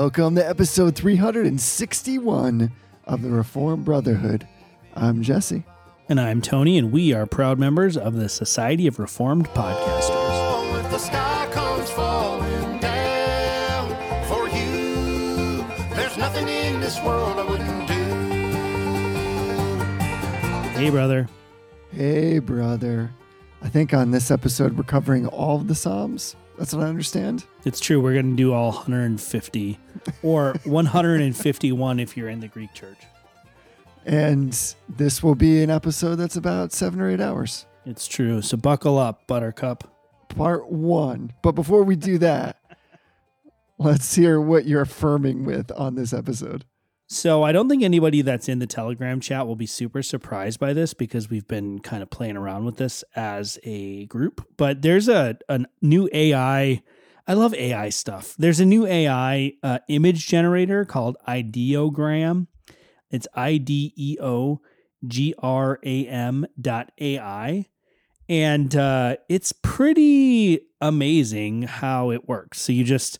Welcome to episode 361 of the Reformed Brotherhood. I'm Jesse. And I'm Tony, and we are proud members of the Society of Reformed Podcasters. Oh, if the sky comes falling down for you, there's nothing in this world I wouldn't do. Hey, brother. Hey, brother. I think on this episode we're covering all of the Psalms. That's what I understand. It's true. We're going to do all 150 or 151 if you're in the Greek church. And this will be an episode that's about seven or eight hours. It's true. So buckle up, Buttercup. Part one. But before we do that, let's hear what you're affirming with on this episode. So I don't think anybody that's in the Telegram chat will be super surprised by this because we've been kind of playing around with this as a group. But there's a, a new AI. I love AI stuff. There's a new AI uh, image generator called Ideogram. It's I D E O G R A M dot AI. And uh, it's pretty amazing how it works. So you just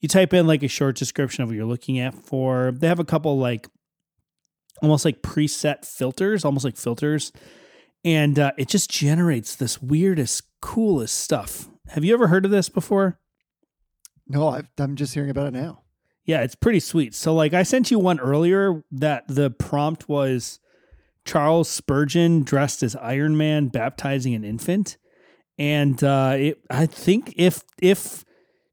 you type in like a short description of what you're looking at for. They have a couple like almost like preset filters, almost like filters, and uh, it just generates this weirdest, coolest stuff. Have you ever heard of this before? No, I've, I'm just hearing about it now. Yeah, it's pretty sweet. So, like, I sent you one earlier that the prompt was Charles Spurgeon dressed as Iron Man baptizing an infant, and uh, it, I think if if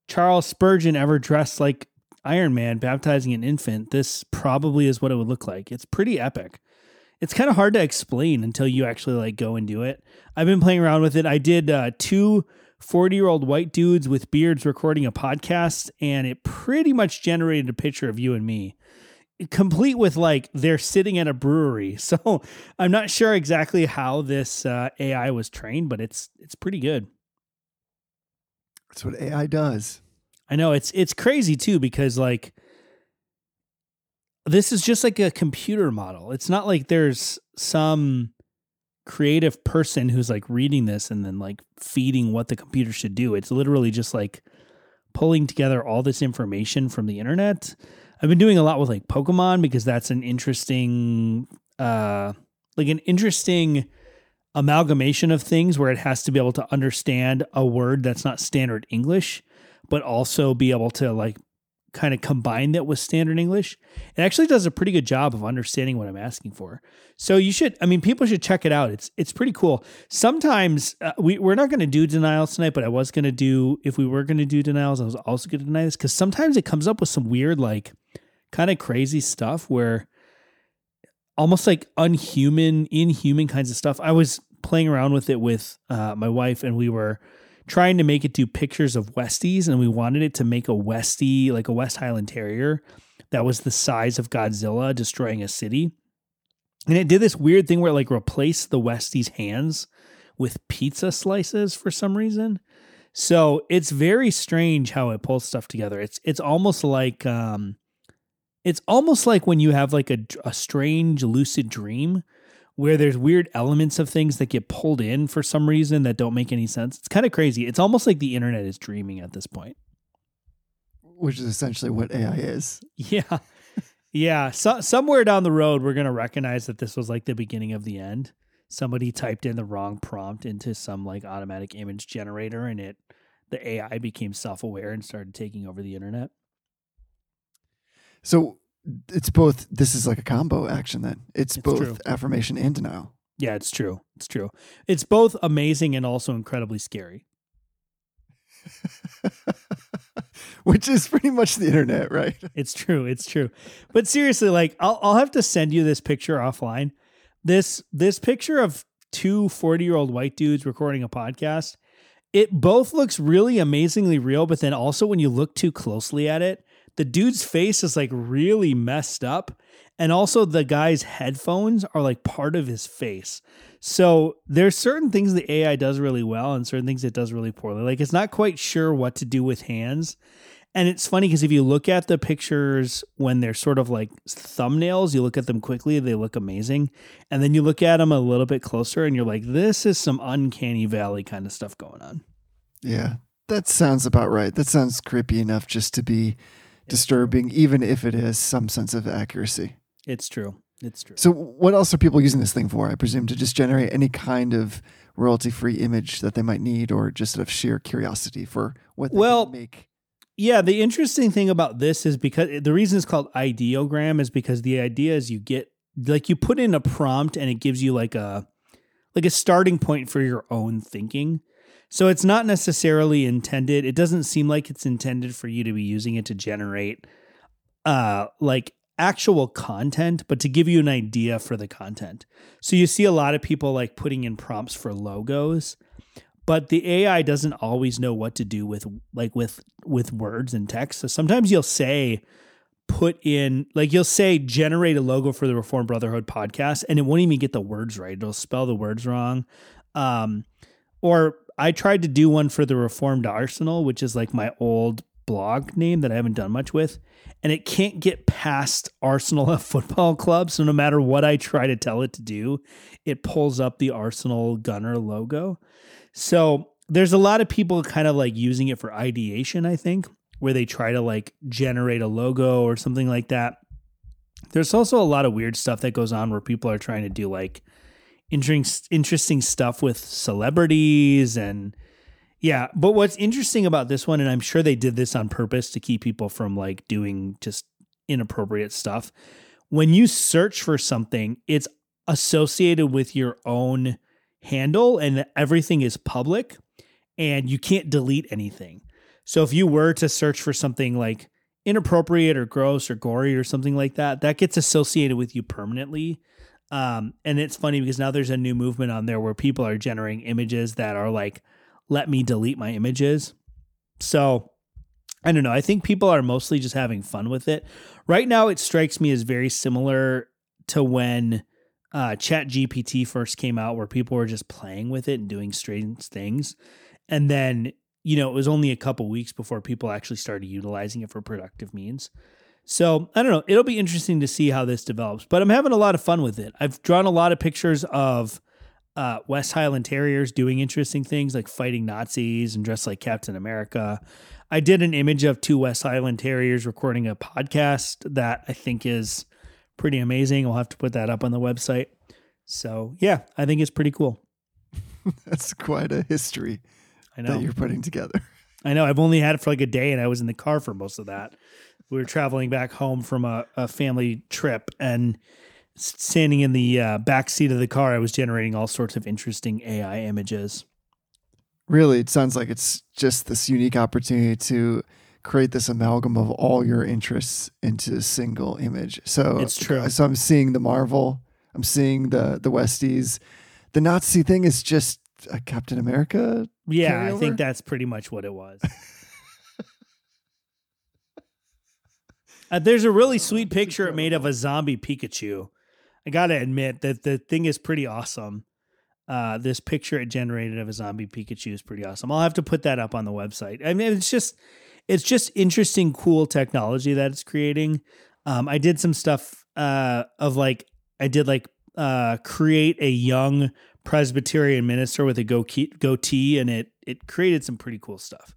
Charles Spurgeon ever dressed like Iron Man baptizing an infant, this probably is what it would look like. It's pretty epic. It's kind of hard to explain until you actually like go and do it. I've been playing around with it. I did uh, two 40 year old white dudes with beards recording a podcast, and it pretty much generated a picture of you and me, complete with like they're sitting at a brewery. So I'm not sure exactly how this uh, AI was trained, but it's it's pretty good. That's what AI does. I know it's it's crazy too because like this is just like a computer model. It's not like there's some creative person who's like reading this and then like feeding what the computer should do. It's literally just like pulling together all this information from the internet. I've been doing a lot with like Pokemon because that's an interesting uh like an interesting amalgamation of things where it has to be able to understand a word that's not standard English, but also be able to like kind of combine that with standard English. It actually does a pretty good job of understanding what I'm asking for. So you should, I mean, people should check it out. It's it's pretty cool. Sometimes uh, we we're not going to do denials tonight, but I was going to do if we were going to do denials, I was also going to deny this because sometimes it comes up with some weird like kind of crazy stuff where almost like unhuman, inhuman kinds of stuff. I was playing around with it with uh, my wife, and we were trying to make it do pictures of Westies, and we wanted it to make a Westie, like a West Highland Terrier, that was the size of Godzilla destroying a city. And it did this weird thing where it like replaced the Westie's hands with pizza slices for some reason. So it's very strange how it pulls stuff together. It's it's almost like um, it's almost like when you have like a, a strange lucid dream where there's weird elements of things that get pulled in for some reason that don't make any sense. It's kind of crazy. It's almost like the internet is dreaming at this point. Which is essentially what AI is. Yeah. Yeah. So, somewhere down the road, we're going to recognize that this was like the beginning of the end. Somebody typed in the wrong prompt into some like automatic image generator and it, the AI became self aware and started taking over the internet. So it's both, this is like a combo action then. It's, It's both true. affirmation and denial. Yeah, it's true. It's true. It's both amazing and also incredibly scary. Which is pretty much the internet, right? It's true. It's true. But seriously, like I'll I'll have to send you this picture offline. This this picture of two 40-year-old white dudes recording a podcast. It both looks really amazingly real, but then also when you look too closely at it, the dude's face is like really messed up. And also the guy's headphones are like part of his face. So there's certain things the AI does really well and certain things it does really poorly. Like it's not quite sure what to do with hands. And it's funny because if you look at the pictures when they're sort of like thumbnails, you look at them quickly, they look amazing. And then you look at them a little bit closer and you're like, this is some uncanny valley kind of stuff going on. Yeah. That sounds about right. That sounds creepy enough just to be disturbing, even if it has some sense of accuracy. It's true. It's true. So, what else are people using this thing for? I presume to just generate any kind of royalty-free image that they might need, or just out of sheer curiosity for what they Well, make. Yeah, the interesting thing about this is because the reason it's called ideogram is because the idea is you get like you put in a prompt and it gives you like a like a starting point for your own thinking. So it's not necessarily intended. It doesn't seem like it's intended for you to be using it to generate uh like actual content, but to give you an idea for the content. So you see a lot of people like putting in prompts for logos but the AI doesn't always know what to do with like with with words and text. So sometimes you'll say put in like you'll say generate a logo for the Reform Brotherhood podcast and it won't even get the words right. It'll spell the words wrong. Um or I tried to do one for the Reformed Arsenal, which is like my old blog name that I haven't done much with, and it can't get past Arsenal football club. So no matter what I try to tell it to do, it pulls up the Arsenal Gunner logo. So there's a lot of people kind of like using it for ideation, I think, where they try to like generate a logo or something like that. There's also a lot of weird stuff that goes on where people are trying to do like interesting interesting stuff with celebrities and yeah, but what's interesting about this one and I'm sure they did this on purpose to keep people from like doing just inappropriate stuff. When you search for something, it's associated with your own handle and everything is public and you can't delete anything. So if you were to search for something like inappropriate or gross or gory or something like that, that gets associated with you permanently. Um, and it's funny because now there's a new movement on there where people are generating images that are like, let me delete my images. So I don't know. I think people are mostly just having fun with it. Right now, it strikes me as very similar to when uh, Chat GPT first came out, where people were just playing with it and doing strange things. And then, you know, it was only a couple weeks before people actually started utilizing it for productive means. So I don't know. It'll be interesting to see how this develops, but I'm having a lot of fun with it. I've drawn a lot of pictures of uh, West Highland Terriers doing interesting things like fighting Nazis and dressed like Captain America. I did an image of two West Highland Terriers recording a podcast that I think is pretty amazing. I'll have to put that up on the website. So yeah, I think it's pretty cool. That's quite a history I know. that you're putting together. I know. I've only had it for like a day, and I was in the car for most of that. We were traveling back home from a, a family trip, and standing in the uh, back seat of the car, I was generating all sorts of interesting AI images. Really, it sounds like it's just this unique opportunity to create this amalgam of all your interests into a single image. So It's true. So I'm seeing the Marvel, I'm seeing the the Westies. The Nazi thing is just a Captain America. Yeah, I think that's pretty much what it was. uh, there's a really sweet picture it made of a zombie Pikachu. I gotta admit that the thing is pretty awesome. Uh, this picture it generated of a zombie Pikachu is pretty awesome. I'll have to put that up on the website. I mean, it's just it's just interesting, cool technology that it's creating. Um, I did some stuff uh, of like I did like uh, create a young Presbyterian minister with a go- goatee, and it it created some pretty cool stuff.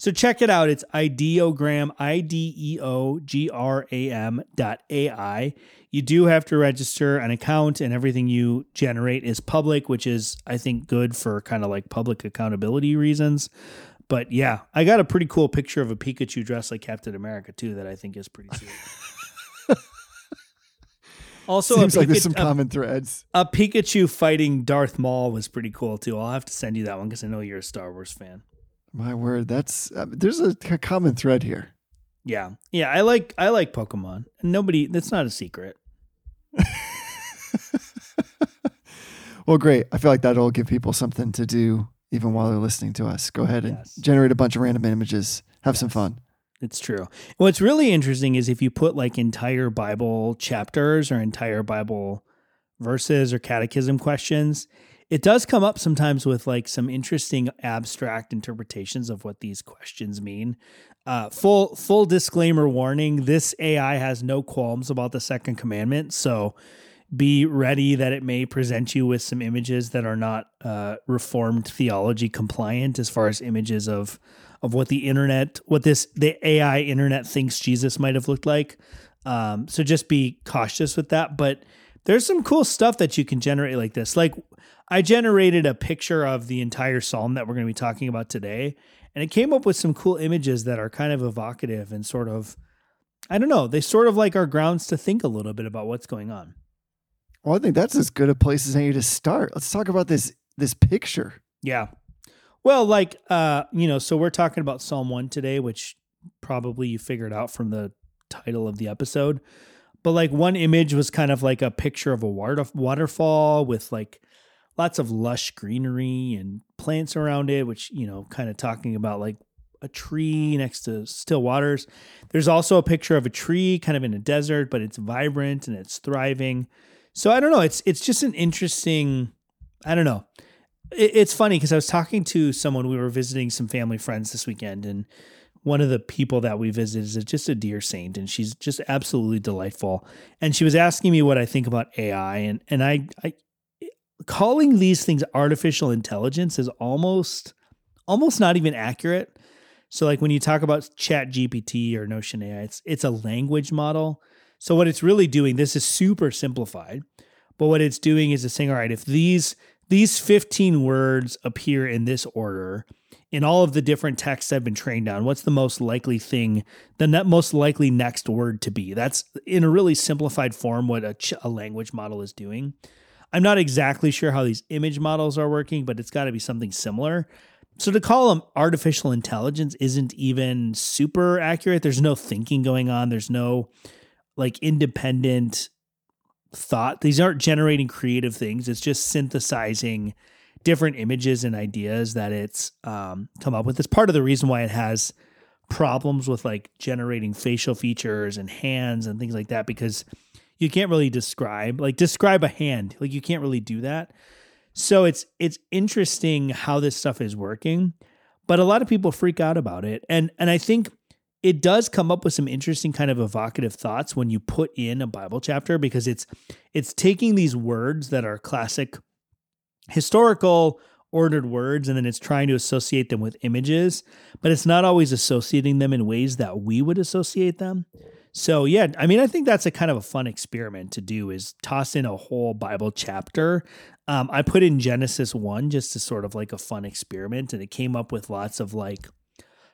So check it out. It's ideogram, I D E O G R A M dot AI. You do have to register an account, and everything you generate is public, which is, I think, good for kind of like public accountability reasons. But yeah, I got a pretty cool picture of a Pikachu dressed like Captain America, too, that I think is pretty sweet. also, Seems a, like there's Pika- some a- common threads. a Pikachu fighting Darth Maul was pretty cool too. I'll have to send you that one because I know you're a Star Wars fan. My word, that's uh, there's a common thread here. Yeah, yeah, I like I like Pokemon. And nobody, that's not a secret. Well, great. I feel like that'll give people something to do even while they're listening to us. Go ahead and Yes. generate a bunch of random images. Have some fun. It's true. What's really interesting is if you put like entire Bible chapters or entire Bible verses or catechism questions, it does come up sometimes with like some interesting abstract interpretations of what these questions mean. Uh, full full disclaimer warning: this AI has no qualms about the second commandment, so be ready that it may present you with some images that are not uh, reformed theology compliant as far as images of of what the internet, what this the AI internet thinks Jesus might have looked like. Um, so just be cautious with that. But there's some cool stuff that you can generate like this. Like I generated a picture of the entire psalm that we're going to be talking about today, and it came up with some cool images that are kind of evocative and sort of, I don't know, they sort of like are grounds to think a little bit about what's going on. Well, I think that's as good a place as any to start. Let's talk about this this picture. Yeah. Well, like uh, you know, so we're talking about Psalm 1 today, which probably you figured out from the title of the episode. But like one image was kind of like a picture of a water waterfall with like lots of lush greenery and plants around it, which, you know, kind of talking about like a tree next to still waters. There's also a picture of a tree kind of in a desert, but it's vibrant and it's thriving. So I don't know. It's it's just an interesting. I don't know. It, it's funny because I was talking to someone. We were visiting some family friends this weekend, and one of the people that we visited is just a dear saint, and she's just absolutely delightful. And she was asking me what I think about AI, and and I, I calling these things artificial intelligence is almost almost not even accurate. So like when you talk about Chat GPT or Notion AI, it's it's a language model. So what it's really doing, this is super simplified, but what it's doing is it's saying, all right, if these these 15 words appear in this order in all of the different texts I've been trained on, what's the most likely thing, the ne- most likely next word to be? That's in a really simplified form what a, ch- a language model is doing. I'm not exactly sure how these image models are working, but it's got to be something similar. So to call them artificial intelligence isn't even super accurate. There's no thinking going on. There's no like independent thought. These aren't generating creative things. It's just synthesizing different images and ideas that it's um, come up with. It's part of the reason why it has problems with like generating facial features and hands and things like that because you can't really describe like describe a hand. Like you can't really do that. So it's it's interesting how this stuff is working but a lot of people freak out about it. And and i think it does come up with some interesting kind of evocative thoughts when you put in a bible chapter because it's it's taking these words that are classic historical ordered words and then it's trying to associate them with images but it's not always associating them in ways that we would associate them. So yeah i mean i think that's a kind of a fun experiment to do is toss in a whole bible chapter. Um, i put in genesis 1 just to sort of like a fun experiment and it came up with lots of like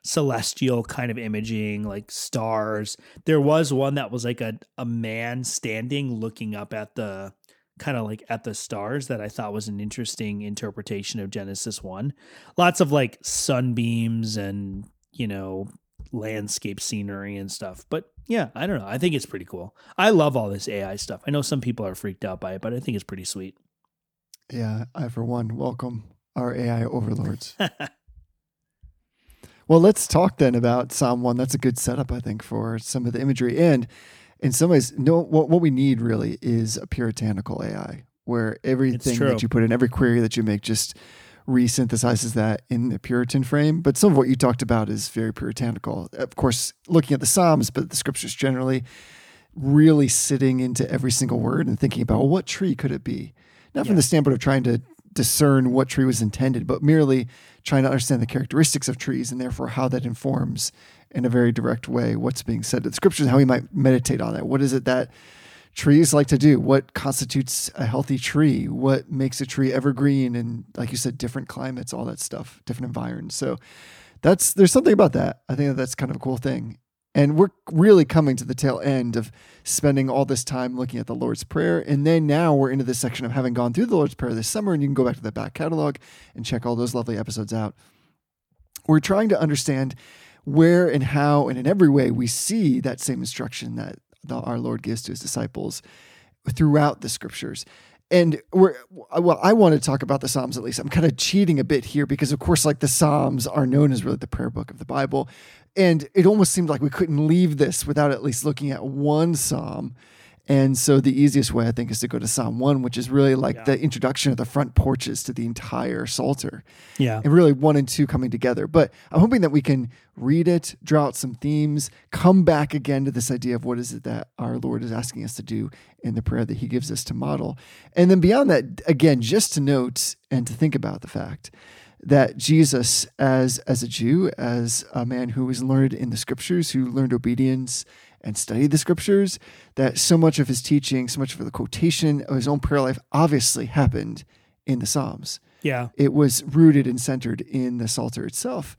celestial kind of imaging like stars. There was one that was like a, a man standing looking up at the kind of like at the stars that I thought was an interesting interpretation of Genesis 1. Lots of like sunbeams and, you know, landscape scenery and stuff. But yeah, I don't know. I think it's pretty cool. I love all this AI stuff. I know some people are freaked out by it, but I think it's pretty sweet. Yeah, I for one welcome our AI overlords. well, let's talk then about Psalm 1. That's a good setup I think for some of the imagery and in some ways, no, what, what we need really is a puritanical AI where everything that you put in, every query that you make, just resynthesizes that in the Puritan frame. But some of what you talked about is very puritanical. Of course, looking at the Psalms, but the scriptures generally, really sitting into every single word and thinking about well, what tree could it be? Not from the standpoint of trying to discern what tree was intended, but merely trying to understand the characteristics of trees and therefore how that informs in a very direct way what's being said in the scriptures, how we might meditate on that. What is it that trees like to do? What constitutes a healthy tree? What makes a tree evergreen and like you said, different climates, all that stuff, different environs. So that's there's something about that. I think that that's kind of a cool thing. And we're really coming to the tail end of spending all this time looking at the Lord's Prayer. And then now we're into this section of having gone through the Lord's Prayer this summer, and you can go back to the back catalog and check all those lovely episodes out. We're trying to understand where and how and in every way we see that same instruction that the, our Lord gives to his disciples throughout the scriptures. And we're well, I want to talk about the Psalms at least. I'm kind of cheating a bit here because, of course, like the Psalms are known as really the prayer book of the Bible. And it almost seemed like we couldn't leave this without at least looking at one Psalm And so the easiest way I think is to go to Psalm 1, which is really like Yeah. the introduction of the front porches to the entire Psalter Yeah. and really one and two coming together. But I'm hoping that we can read it, draw out some themes, come back again to this idea of what is it that our Lord is asking us to do in the prayer that He gives us to model. And then beyond that, again, just to note and to think about the fact that Jesus, as as a Jew, as a man who was learned in the scriptures, who learned obedience and studied the scriptures, that so much of his teaching, so much of the quotation of his own prayer life obviously happened in the Psalms Yeah. it was rooted and centered in the Psalter itself.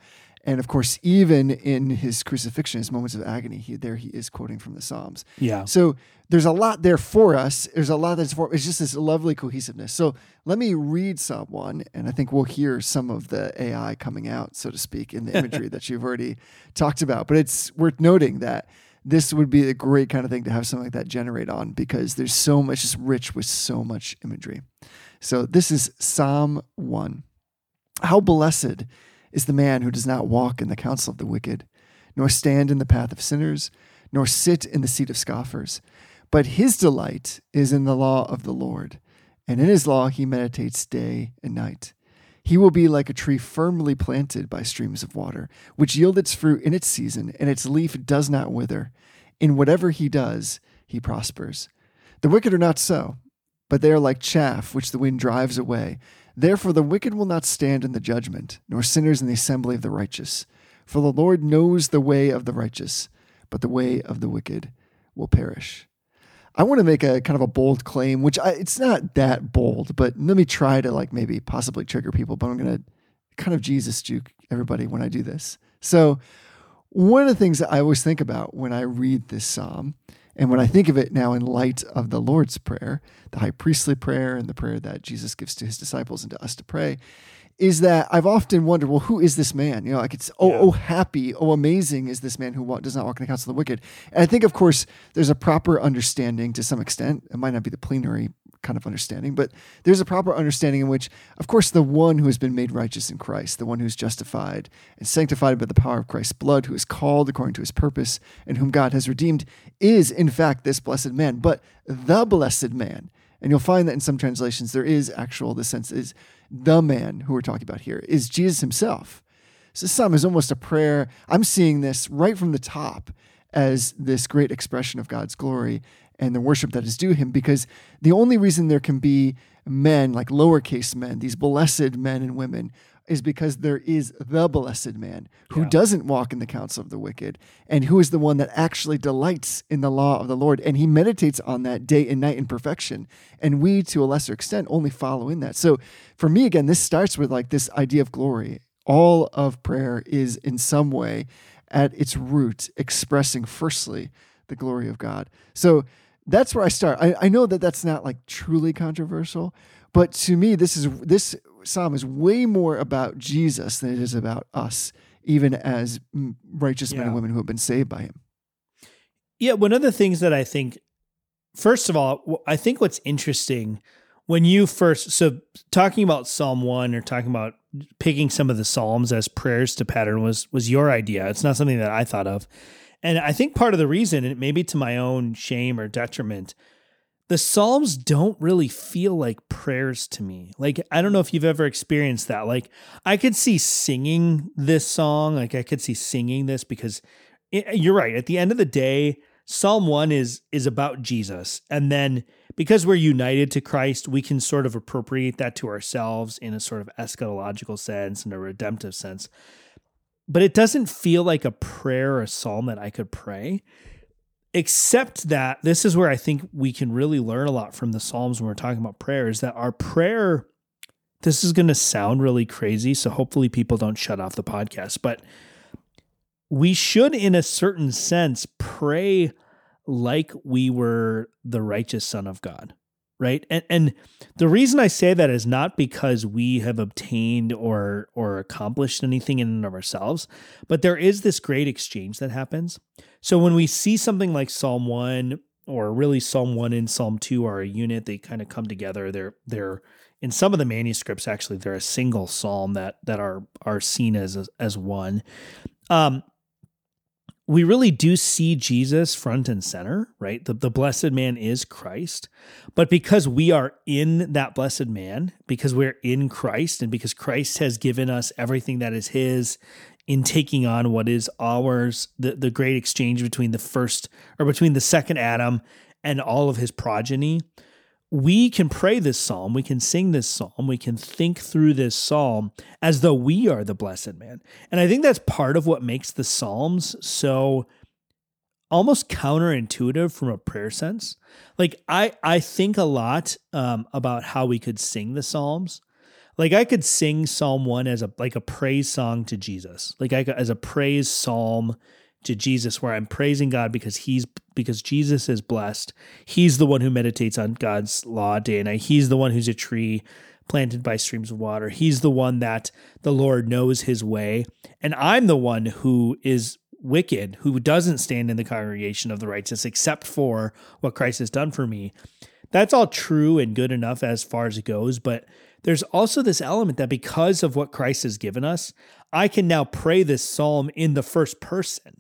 And of course, even in his crucifixion, his moments of agony, he, there he is quoting from the Psalms. Yeah. So there's a lot there for us. There's a lot that's for it's just this lovely cohesiveness. So let me read Psalm one, and I think we'll hear some of the AI coming out, so to speak, in the imagery that you've already talked about. But it's worth noting that this would be a great kind of thing to have something like that generate on because there's so much, just rich with so much imagery. So this is Psalm 1. How blessed is the man who does not walk in the counsel of the wicked, nor stand in the path of sinners, nor sit in the seat of scoffers. But his delight is in the law of the Lord, and in his law he meditates day and night. He will be like a tree firmly planted by streams of water, which yield its fruit in its season, and its leaf does not wither. In whatever he does, he prospers. The wicked are not so, but they are like chaff which the wind drives away. Therefore, the wicked will not stand in the judgment, nor sinners in the assembly of the righteous. For the Lord knows the way of the righteous, but the way of the wicked will perish. I want to make a kind of a bold claim, which I, it's not that bold, but let me try to like maybe possibly trigger people. But I'm going to kind of Jesus juke everybody when I do this. So, one of the things that I always think about when I read this psalm, and when I think of it now in light of the Lord's Prayer, the high priestly prayer, and the prayer that Jesus gives to his disciples and to us to pray, is that I've often wondered, well, who is this man? You know, like it's oh, oh Yeah. oh, happy, oh, amazing is this man who wa- does not walk in the counsel of the wicked. And I think, of course, there's a proper understanding to some extent. It might not be the plenary kind of understanding, but there's a proper understanding in which, of course, the one who has been made righteous in Christ, the one who's justified and sanctified by the power of Christ's blood, who is called according to his purpose, and whom God has redeemed, is in fact this blessed man, but the blessed man. And you'll find that in some translations, there is actual, the sense is the man who we're talking about here is Jesus himself. So psalm is almost a prayer. I'm seeing this right from the top as this great expression of God's glory and the worship that is due him, because the only reason there can be men, like lowercase men, these blessed men and women, is because there is the blessed man who Yeah. doesn't walk in the counsel of the wicked and who is the one that actually delights in the law of the Lord. And he meditates on that day and night in perfection. And we, to a lesser extent, only follow in that. So for me, again, this starts with like this idea of glory. All of prayer is in some way at its root expressing, firstly, the glory of God. So that's where I start. I, I know that that's not like truly controversial, but to me, this is this psalm is way more about Jesus than it is about us, even as righteous men and women who have been saved by Him. Yeah, one of the things that I think, first of all, I think what's interesting when you first, so talking about Psalm one or talking about picking some of the Psalms as prayers to pattern was was your idea. It's not something that I thought of, and I think part of the reason, and maybe to my own shame or detriment, the Psalms don't really feel like prayers to me. Like, I don't know if you've ever experienced that. Like, I could see singing this song, like, I could see singing this because it, you're right. At the end of the day, Psalm 1 is is about Jesus. And then because we're united to Christ, we can sort of appropriate that to ourselves in a sort of eschatological sense and a redemptive sense. But it doesn't feel like a prayer or a psalm that I could pray except that this is where I think we can really learn a lot from the Psalms when we're talking about prayer is that our prayer, this is going to sound really crazy. So hopefully people don't shut off the podcast, but we should, in a certain sense, pray like we were the righteous Son of God. Right. And and the reason I say that is not because we have obtained or or accomplished anything in and of ourselves, but there is this great exchange that happens. So when we see something like Psalm 1 or really Psalm 1 and Psalm 2 are a unit, they kind of come together. They're they're in some of the manuscripts actually they're a single psalm that that are are seen as as one. Um we really do see Jesus front and center, right? The, the blessed man is Christ. But because we are in that blessed man, because we're in Christ, and because Christ has given us everything that is his in taking on what is ours, the, the great exchange between the first or between the second Adam and all of his progeny, we can pray this psalm, we can sing this psalm, we can think through this psalm as though we are the blessed man. And I think that's part of what makes the psalms so almost counterintuitive from a prayer sense. Like I I think a lot um, about how we could sing the psalms. Like I could sing Psalm 1 as a like a praise song to Jesus. Like I as a praise psalm to Jesus where I'm praising God because he's because Jesus is blessed. He's the one who meditates on God's law day and night. He's the one who's a tree planted by streams of water. He's the one that the Lord knows his way. And I'm the one who is wicked, who doesn't stand in the congregation of the righteous except for what Christ has done for me. That's all true and good enough as far as it goes, but there's also this element that because of what Christ has given us, I can now pray this psalm in the first person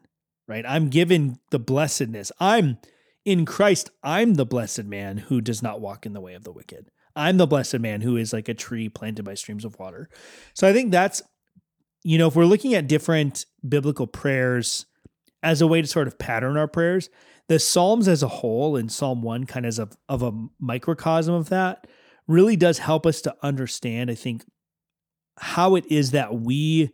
right? I'm given the blessedness. I'm in Christ, I'm the blessed man who does not walk in the way of the wicked. I'm the blessed man who is like a tree planted by streams of water. So I think that's, you know, if we're looking at different biblical prayers as a way to sort of pattern our prayers, the Psalms as a whole and Psalm 1 kind of as a, of a microcosm of that really does help us to understand, I think, how it is that we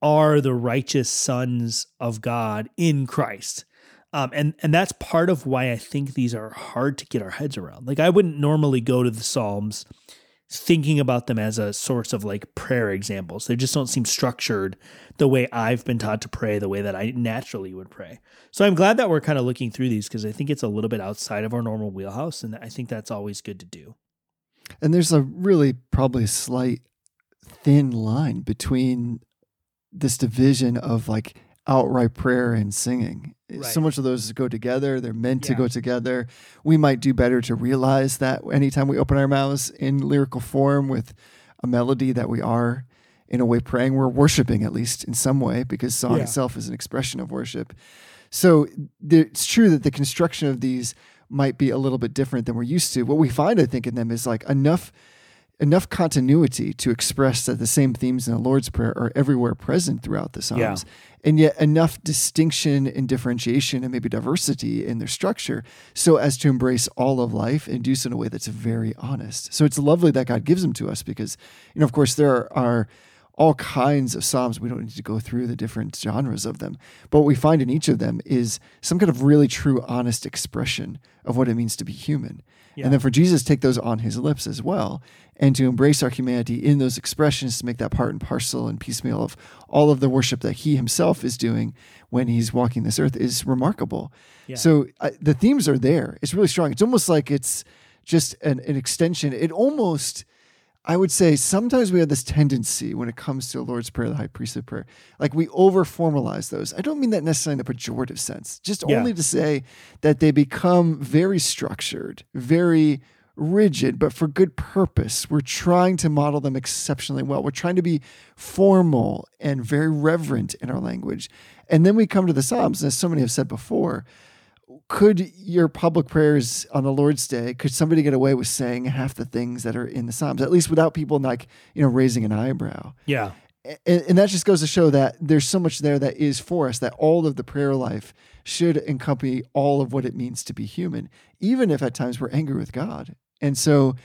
are the righteous sons of God in Christ. Um, and and that's part of why I think these are hard to get our heads around. Like I wouldn't normally go to the Psalms thinking about them as a source of like prayer examples. They just don't seem structured the way I've been taught to pray, the way that I naturally would pray. So I'm glad that we're kind of looking through these because I think it's a little bit outside of our normal wheelhouse, and I think that's always good to do. And there's a really probably slight thin line between this division of like outright prayer and singing. Eh, right. So much of those go together. They're meant to go together. We might do better to realize that anytime we open our mouths in lyrical form with a melody that we are in a way praying, we're worshiping at least in some way because song Yeah. itself is an expression of worship. So it's true that the construction of these might be a little bit different than we're used to. What we find, I think, in them is like enough enough continuity to express that the same themes in the Lord's Prayer are everywhere present throughout the Psalms, Yeah. and yet enough distinction and differentiation and maybe diversity in their structure so as to embrace all of life and do so in a way that's very honest. So it's lovely that God gives them to us because, you know, of course, there are, are all kinds of Psalms. We don't need to go through the different genres of them. But what we find in each of them is some kind of really true, honest expression of what it means to be human. Yeah. And then for Jesus to take those on his lips as well and to embrace our humanity in those expressions to make that part and parcel and piecemeal of all of the worship that he himself is doing when he's walking this earth is remarkable. Yeah. So uh, the themes are there. It's really strong. It's almost like it's just an, an extension. It almost, I would say, sometimes we have this tendency when it comes to the Lord's Prayer, the High Priestly Prayer, like we over formalize those. I don't mean that necessarily in a pejorative sense, just Yeah. only to say that they become very structured, very rigid, but for good purpose. We're trying to model them exceptionally well. We're trying to be formal and very reverent in our language. And then we come to the Psalms, and as so many have said before, could your public prayers on the Lord's Day, could somebody get away with saying half the things that are in the Psalms, at least without people like, you know, raising an eyebrow? Yeah. and, and that just goes to show that there's so much there that is for us that all of the prayer life should accompany all of what it means to be human even if at times we're angry with god and so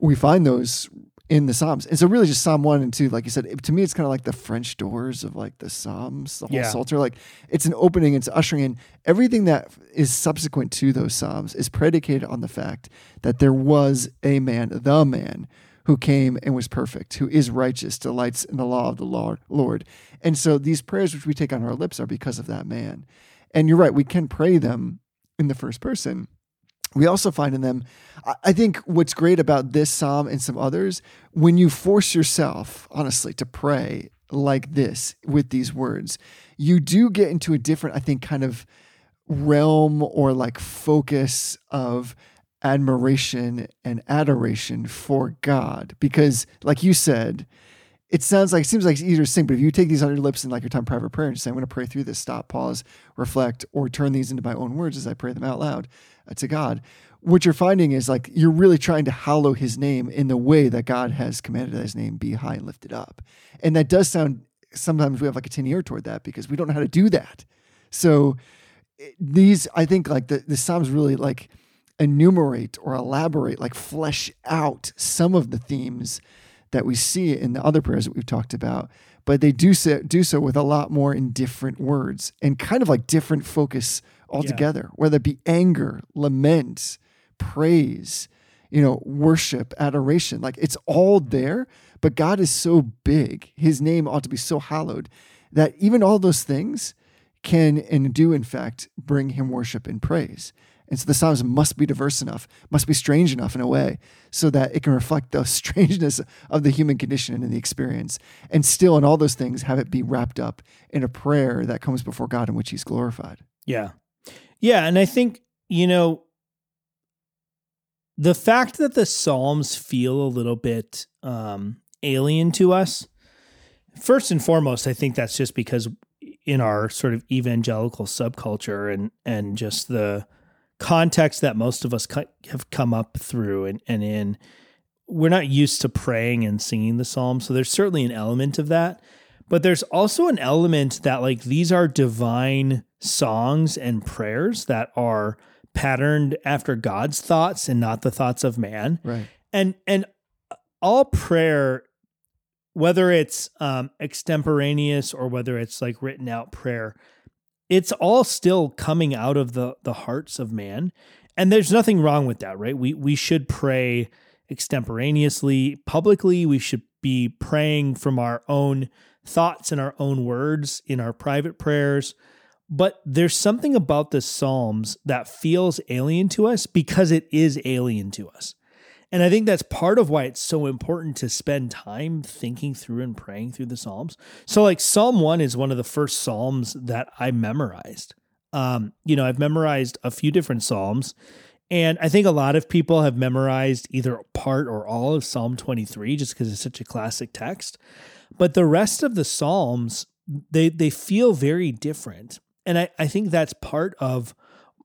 we find those in the psalms and so really just psalm 1 and 2 like you said it- to me it's kind of like the french doors of like the psalms the whole Yeah. psalter like it's an opening it's ushering in everything that is subsequent to those psalms is predicated on the fact that there was a man the man who came and was perfect, who is righteous, delights in the law of the Lord. Lord. And so these prayers which we take on our lips are because of that man. And you're right, we can pray them in the first person. We also find in them, I- think what's great about this psalm and some others, when you force yourself, honestly, to pray like this with these words, you do get into a different, I think, kind of realm or like focus of admiration and adoration for God. Because, like you said, it sounds like it seems like it's easier to sing, but if you take these on your lips in like your time private prayer and say, I'm going to pray through this, stop, pause, reflect, or turn these into my own words as I pray them out loud Uh, to God, what you're finding is like you're really trying to hallow his name in the way that God has commanded that his name be high and lifted up. And that does sound sometimes we have like a tin ear toward that because we don't know how to do that. So these, I think like the, the Psalms really like enumerate or elaborate, like flesh out some of the themes that we see in the other prayers that we've talked about, but they do so, do so with a lot more in different words and kind of like different focus altogether, whether it be anger, lament, praise, you know, worship, adoration. Like it's all mm. there, but God is so big. His name ought to be so hallowed that even all those things can and do, in fact, bring him worship and praise. And so the Psalms must be diverse enough, must be strange enough in a way, so that it can reflect the strangeness of the human condition and the experience. And still, in all those things, have it be wrapped up in a prayer that comes before God in which he's glorified. Yeah. Yeah. And I think, you know, the fact that the Psalms feel a little bit um, alien to us, first and foremost, I think that's just because in our sort of evangelical subculture and and just the context that most of us have come up through and, and in, we're not used to praying and singing the Psalms. So there's certainly an element of that. But there's also an element that like these are divine songs and prayers that are patterned after God's thoughts and not the thoughts of man. Right. And and all prayer whether it's um extemporaneous or whether it's like written out prayer it's all still coming out of the the hearts of man and there's nothing wrong with that right we we should pray extemporaneously publicly we should be praying from our own thoughts and our own words in our private prayers but there's something about the psalms that feels alien to us because it is alien to us and I think that's part of why it's so important to spend time thinking through and praying through the Psalms. So, like, Psalm 1 is one of the first Psalms that I memorized. Um, you know, I've memorized a few different Psalms, and I think a lot of people have memorized either part or all of Psalm 23 just because it's such a classic text. But the rest of the Psalms, they they feel very different. And I, I think that's part of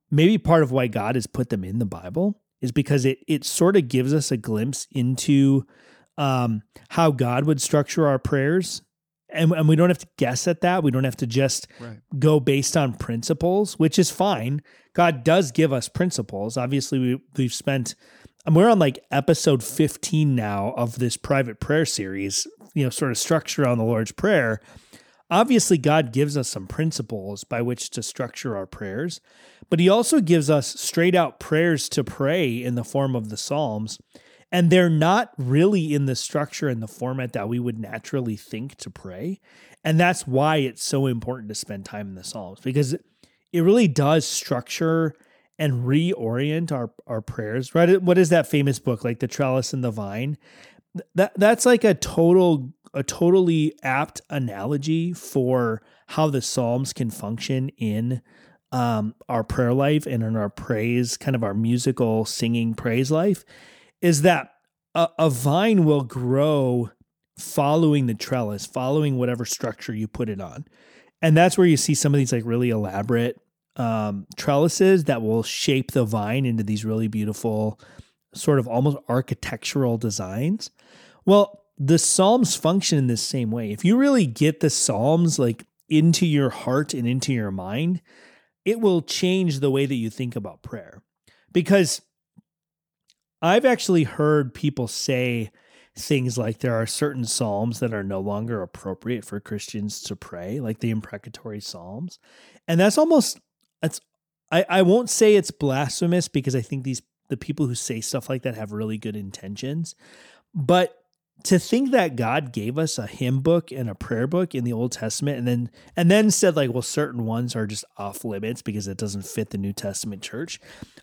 maybe part of why God has put them in the Bible is because it it sort of gives us a glimpse into um, how God would structure our prayers. And, and we don't have to guess at that. We don't have to just Right. go based on principles, which is fine. God does give us principles. Obviously, we, we've spent, and we're on like episode 15 now of this private prayer series, you know, sort of structure on the Lord's Prayer. Obviously, God gives us some principles by which to structure our prayers, but He also gives us straight out prayers to pray in the form of the Psalms. And they're not really in the structure and the format that we would naturally think to pray. And that's why it's so important to spend time in the Psalms because it really does structure and reorient our, our prayers. Right? What is that famous book, like The Trellis and the Vine? That that's like a total a totally apt analogy for how the Psalms can function in um, our prayer life and in our praise, kind of our musical singing praise life, is that a, a vine will grow following the trellis, following whatever structure you put it on. And that's where you see some of these like really elaborate um, trellises that will shape the vine into these really beautiful, sort of almost architectural designs. Well, the Psalms function in the same way. If you really get the Psalms like into your heart and into your mind, it will change the way that you think about prayer. Because I've actually heard people say things like there are certain psalms that are no longer appropriate for Christians to pray, like the imprecatory psalms. And that's almost that's, I, I won't say it's blasphemous because I think these the people who say stuff like that have really good intentions. But to think that God gave us a hymn book and a prayer book in the Old Testament and then and then said like well certain ones are just off limits because it doesn't fit the New Testament church.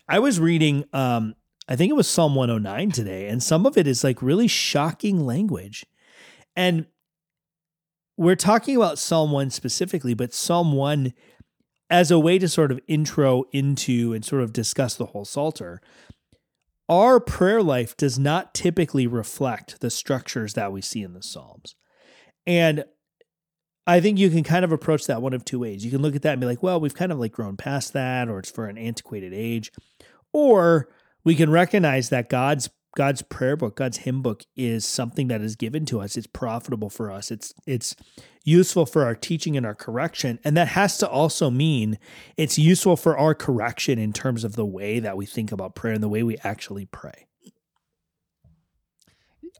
I was reading um I think it was Psalm 109 today and some of it is like really shocking language. And we're talking about Psalm 1 specifically, but Psalm 1 as a way to sort of intro into and sort of discuss the whole Psalter our prayer life does not typically reflect the structures that we see in the Psalms. And I think you can kind of approach that one of two ways. You can look at that and be like, well, we've kind of like grown past that, or it's for an antiquated age. Or we can recognize that God's God's prayer book, God's hymn book is something that is given to us. It's profitable for us. It's it's useful for our teaching and our correction. And that has to also mean it's useful for our correction in terms of the way that we think about prayer and the way we actually pray.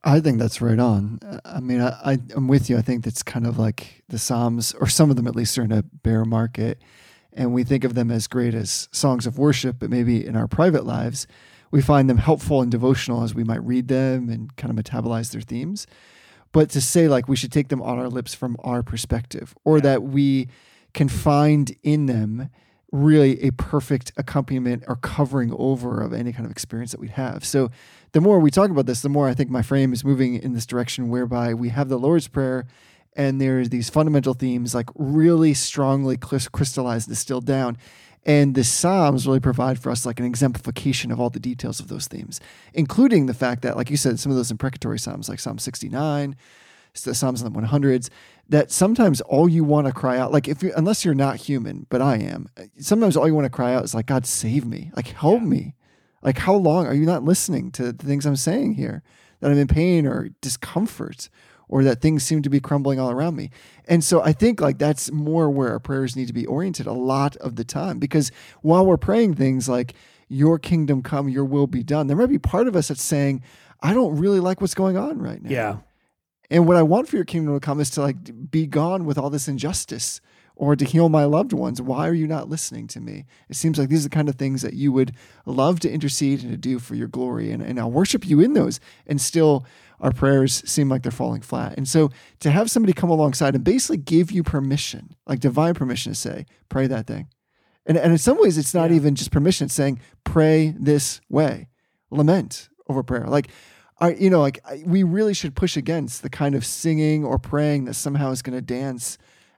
I think that's right on. I mean, I, I, am with you. I think that's kind of like the Psalms, or some of them at least, are in a bear market. And we think of them as great as songs of worship, but maybe in our private lives, we find them helpful and devotional as we might read them and kind of metabolize their themes. But to say like we should take them on our lips from our perspective, or Yeah. that we can find in them really a perfect accompaniment or covering over of any kind of experience that we have. So the more we talk about this, the more I think my frame is moving in this direction whereby we have the Lord's Prayer and there's these fundamental themes like really strongly crys- crystallized, distilled down. And the Psalms really provide for us like an exemplification of all the details of those themes, including the fact that, like you said, some of those imprecatory Psalms, like Psalm 69, the Psalms in the 100s, that sometimes all you want to cry out, like if you, unless you're not human, but I am, uh, sometimes all you want to cry out is like, God, save me, like help Yeah. me. Like, how long are you not listening to the things I'm saying here? That I'm in pain or discomfort, or that things seem to be crumbling all around me. And so I think like that's more where our prayers need to be oriented a lot of the time. Because while we're praying things like, Your kingdom come, your will be done, there might be part of us that's saying, I don't really like what's going on right now. Yeah. And what I want for your kingdom to come is to like be gone with all this injustice or to heal my loved ones. Why are you not listening to me? It seems like these are the kind of things that you would love to intercede and to do for your glory. And, and I'll worship you in those. And still, our prayers seem like they're falling flat. And so to have somebody come alongside and basically give you permission, like divine permission to say, pray that thing. And, and in some ways, it's not Yeah. even just permission, it's saying, pray this way, lament over prayer. Like, I, you know, like I, we really should push against the kind of singing or praying that somehow is going to dance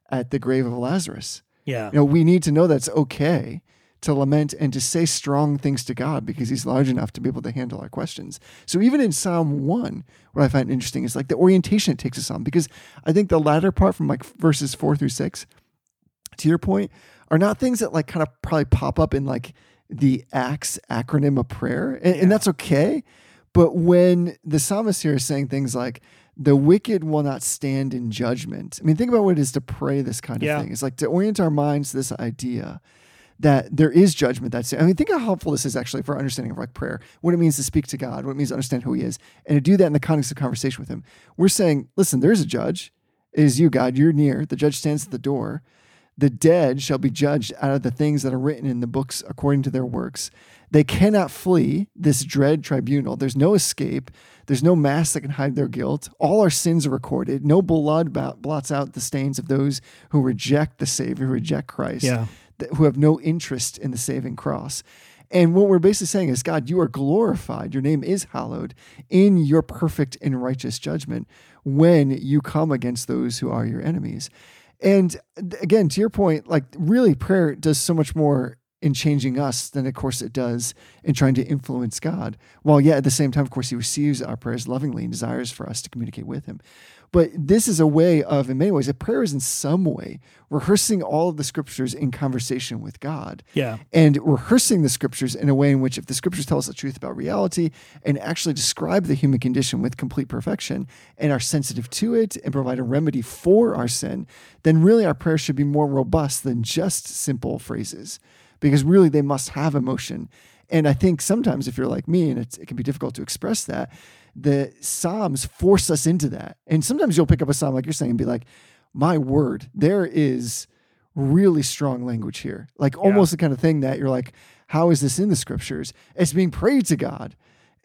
at the grave of Lazarus. Yeah. You know, we need to know that's okay to lament and to say strong things to God because He's large enough to be able to handle our questions. So even in Psalm one, what I find interesting is like the orientation it takes us on because I think the latter part from like verses four through six, to your point, are not things that like kind of probably pop up in like the ACTS acronym of prayer, and, and that's okay. But when the psalmist here is saying things like, the wicked will not stand in judgment. I mean, think about what it is to pray this kind of Yeah. thing. It's like to orient our minds to this idea that there is judgment. That's I mean, think how helpful this is actually for understanding of like prayer, what it means to speak to God, what it means to understand who He is, and to do that in the context of conversation with Him. We're saying, listen, there's a judge. It is you, God. You're near. The judge stands at the door. The dead shall be judged out of the things that are written in the books according to their works. They cannot flee this dread tribunal. There's no escape. There's no mask that can hide their guilt. All our sins are recorded. No blood blots out the stains of those who reject the Savior, who reject Christ, Yeah. Who have no interest in the saving cross. And what we're basically saying is, God, you are glorified. Your name is hallowed in your perfect and righteous judgment when you come against those who are your enemies. And again, to your point, like really prayer does so much more in changing us than of course it does in trying to influence God. While yet at the same time, of course, he receives our prayers lovingly and desires for us to communicate with him. But this is a way of, in many ways, a prayer is in some way rehearsing all of the scriptures in conversation with God Yeah. and rehearsing the scriptures in a way in which if the scriptures tell us the truth about reality and actually describe the human condition with complete perfection and are sensitive to it and provide a remedy for our sin then really our prayer should be more robust than just simple phrases because really they must have emotion and i think sometimes if you're like me and it's, it can be difficult to express that the psalms force us into that and sometimes you'll pick up a psalm like you're saying and be like my word there is really strong language here. Like almost the kind of thing that you're like, how is this in the scriptures? It's being prayed to God.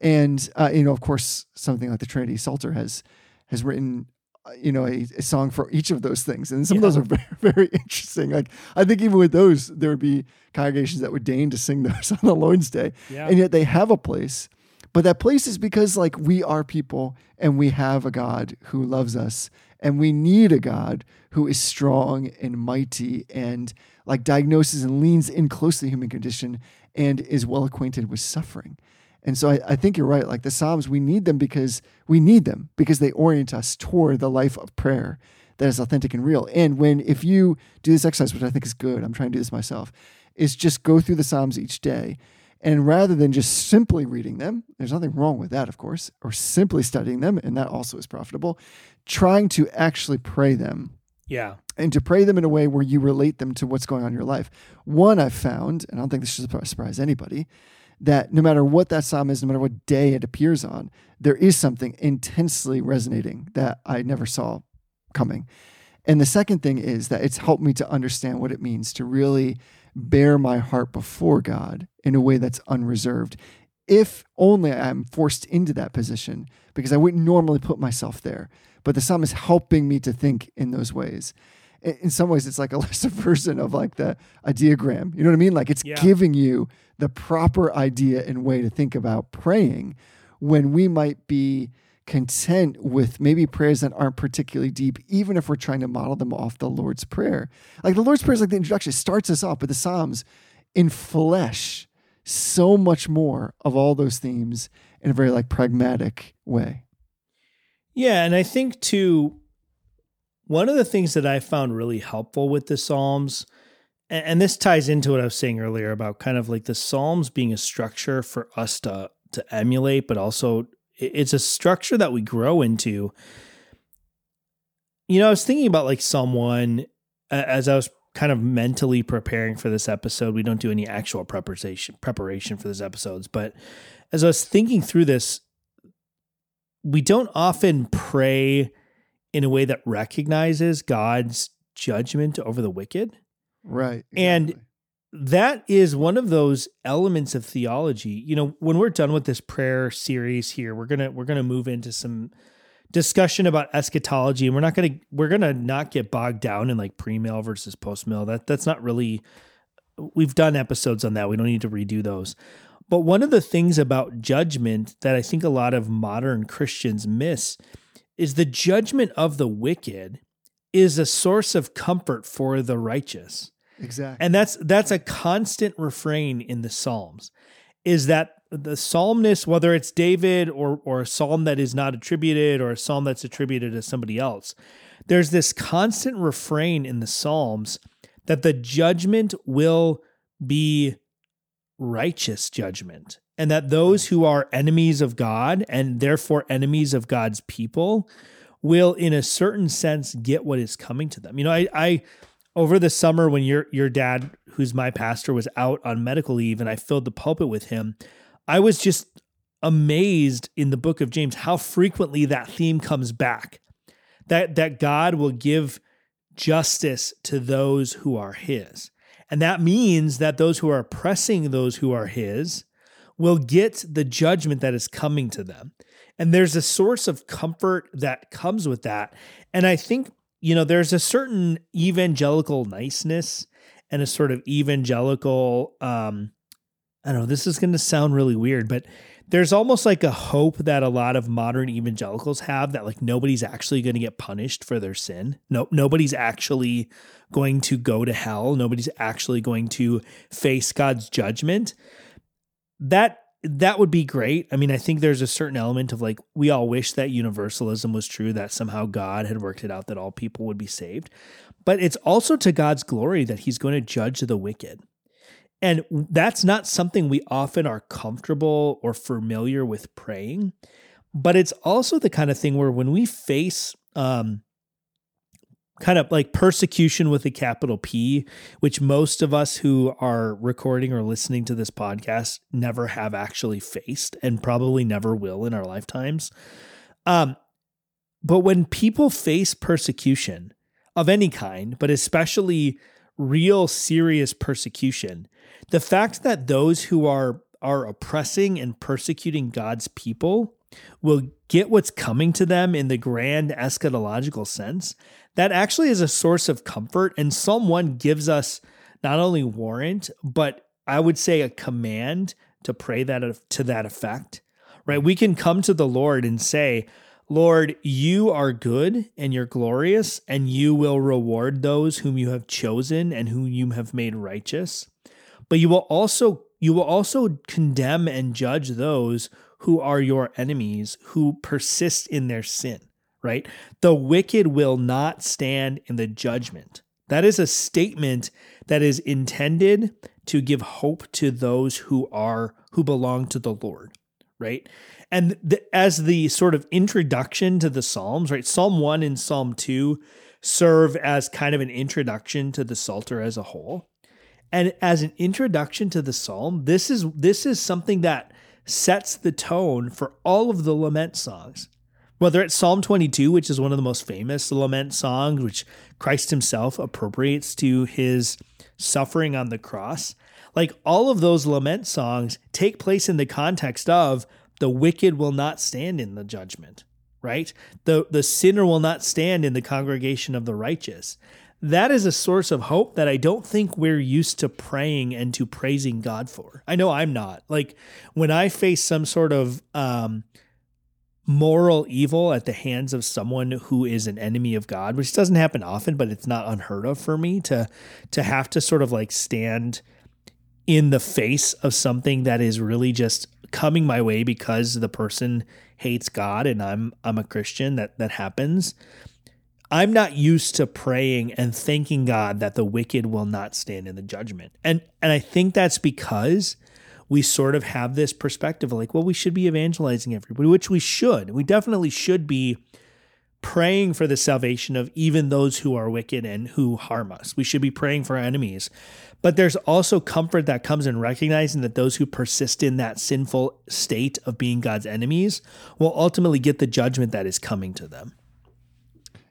And uh, you know, of course, something like the Trinity Psalter has has written uh, you know a, a song for each of those things and some of those are very, very interesting like i think even with those there would be congregations that would deign to sing those on the lord's day Yeah. and yet they have a place but that place is because like we are people and we have a god who loves us and we need a god who is strong and mighty and like diagnoses and leans in close to the human condition and is well acquainted with suffering and so I, I think you're right. Like the Psalms, we need them because we need them because they orient us toward the life of prayer that is authentic and real. And when, if you do this exercise, which I think is good, I'm trying to do this myself, is just go through the Psalms each day. And rather than just simply reading them, there's nothing wrong with that, of course, or simply studying them, and that also is profitable, trying to actually pray them Yeah. and to pray them in a way where you relate them to what's going on in your life. One, I've found, and I don't think this should surprise anybody, that no matter what that psalm is, no matter what day it appears on, there is something intensely resonating that I never saw coming. And the second thing is that it's helped me to understand what it means to really bare my heart before God in a way that's unreserved. If only I'm forced into that position, because I wouldn't normally put myself there. But the psalm is helping me to think in those ways. In in some ways, it's like a lesser version of like the a diagram. You know what I mean? Like it's Yeah. giving you the proper idea and way to think about praying when we might be content with maybe prayers that aren't particularly deep, even if we're trying to model them off the Lord's Prayer. Like the Lord's Prayer is like the introduction, it starts us off, but the Psalms in flesh so much more of all those themes in a very like pragmatic way. Yeah, and I think too, one of the things that I found really helpful with the Psalms, and, this ties into what I was saying earlier about kind of like the Psalms being a structure for us to to emulate, but also it's a structure that we grow into. You know, I was thinking about like someone as I was kind of mentally preparing for this episode. We don't do any actual preparation preparation for these episodes, but as I was thinking through this, we don't often pray in a way that recognizes God's judgment over the wicked. Right. And- exactly. That is one of those elements of theology. You know, when we're done with this prayer series here, we're going to we're going to move into some discussion about eschatology and we're not going to we're going to not get bogged down in like pre-mill versus post-mill. That that's not really we've done episodes on that. We don't need to redo those. But one of the things about judgment that I think a lot of modern Christians miss is the judgment of the wicked is a source of comfort for the righteous. Exactly. And that's that's a constant refrain in the Psalms is that the psalmist, whether it's David or or a psalm that is not attributed or a psalm that's attributed to somebody else, there's this constant refrain in the Psalms that the judgment will be righteous judgment. And that those who are enemies of God and therefore enemies of God's people will, in a certain sense, get what is coming to them. You know, I, I over the summer when your your dad, who's my pastor, was out on medical leave and I filled the pulpit with him, I was just amazed in the book of James how frequently that theme comes back. That that God will give justice to those who are his. And that means that those who are oppressing those who are his will get the judgment that is coming to them. And there's a source of comfort that comes with that. And I think, you know, there's a certain evangelical niceness and a sort of evangelical um I don't know, this is going to sound really weird, but there's almost like a hope that a lot of modern evangelicals have that like nobody's actually going to get punished for their sin. No nobody's actually going to go to hell. Nobody's actually going to face God's judgment. That that would be great. I mean, I think there's a certain element of like we all wish that universalism was true that somehow God had worked it out that all people would be saved. But it's also to God's glory that he's going to judge the wicked. And that's not something we often are comfortable or familiar with praying. But it's also the kind of thing where when we face um, kind of like persecution with a capital P, which most of us who are recording or listening to this podcast never have actually faced and probably never will in our lifetimes. Um, but when people face persecution of any kind, but especially real serious persecution, the fact that those who are are oppressing and persecuting God's people will get what's coming to them in the grand eschatological sense, that actually is a source of comfort. And Psalm 1 gives us not only warrant, but I would say a command to pray that uh, to that effect. Right? We can come to the Lord and say, Lord, you are good and you're glorious, and you will reward those whom you have chosen and whom you have made righteous. But you will also you will also condemn and judge those who are your enemies who persist in their sin right? The wicked will not stand in the judgment. That is a statement that is intended to give hope to those who are who belong to the Lord, right? And the, as the sort of introduction to the Psalms, right? Psalm 1 and Psalm 2 serve as kind of an introduction to the Psalter as a whole. And as an introduction to the psalm, this is this is something that sets the tone for all of the lament songs. Whether it's Psalm 22, which is one of the most famous lament songs, which Christ himself appropriates to his suffering on the cross, like all of those lament songs take place in the context of the wicked will not stand in the judgment, right? The the sinner will not stand in the congregation of the righteous that is a source of hope that I don't think we're used to praying and to praising God for. I know I'm not. Like when I face some sort of um, moral evil at the hands of someone who is an enemy of God, which doesn't happen often, but it's not unheard of for me to to have to sort of like stand in the face of something that is really just coming my way because the person hates God and I'm I'm a Christian that that happens. I'm not used to praying and thanking God that the wicked will not stand in the judgment. And and I think that's because we sort of have this perspective like, well, we should be evangelizing everybody, which we should. We definitely should be praying for the salvation of even those who are wicked and who harm us. We should be praying for our enemies. But there's also comfort that comes in recognizing that those who persist in that sinful state of being God's enemies will ultimately get the judgment that is coming to them.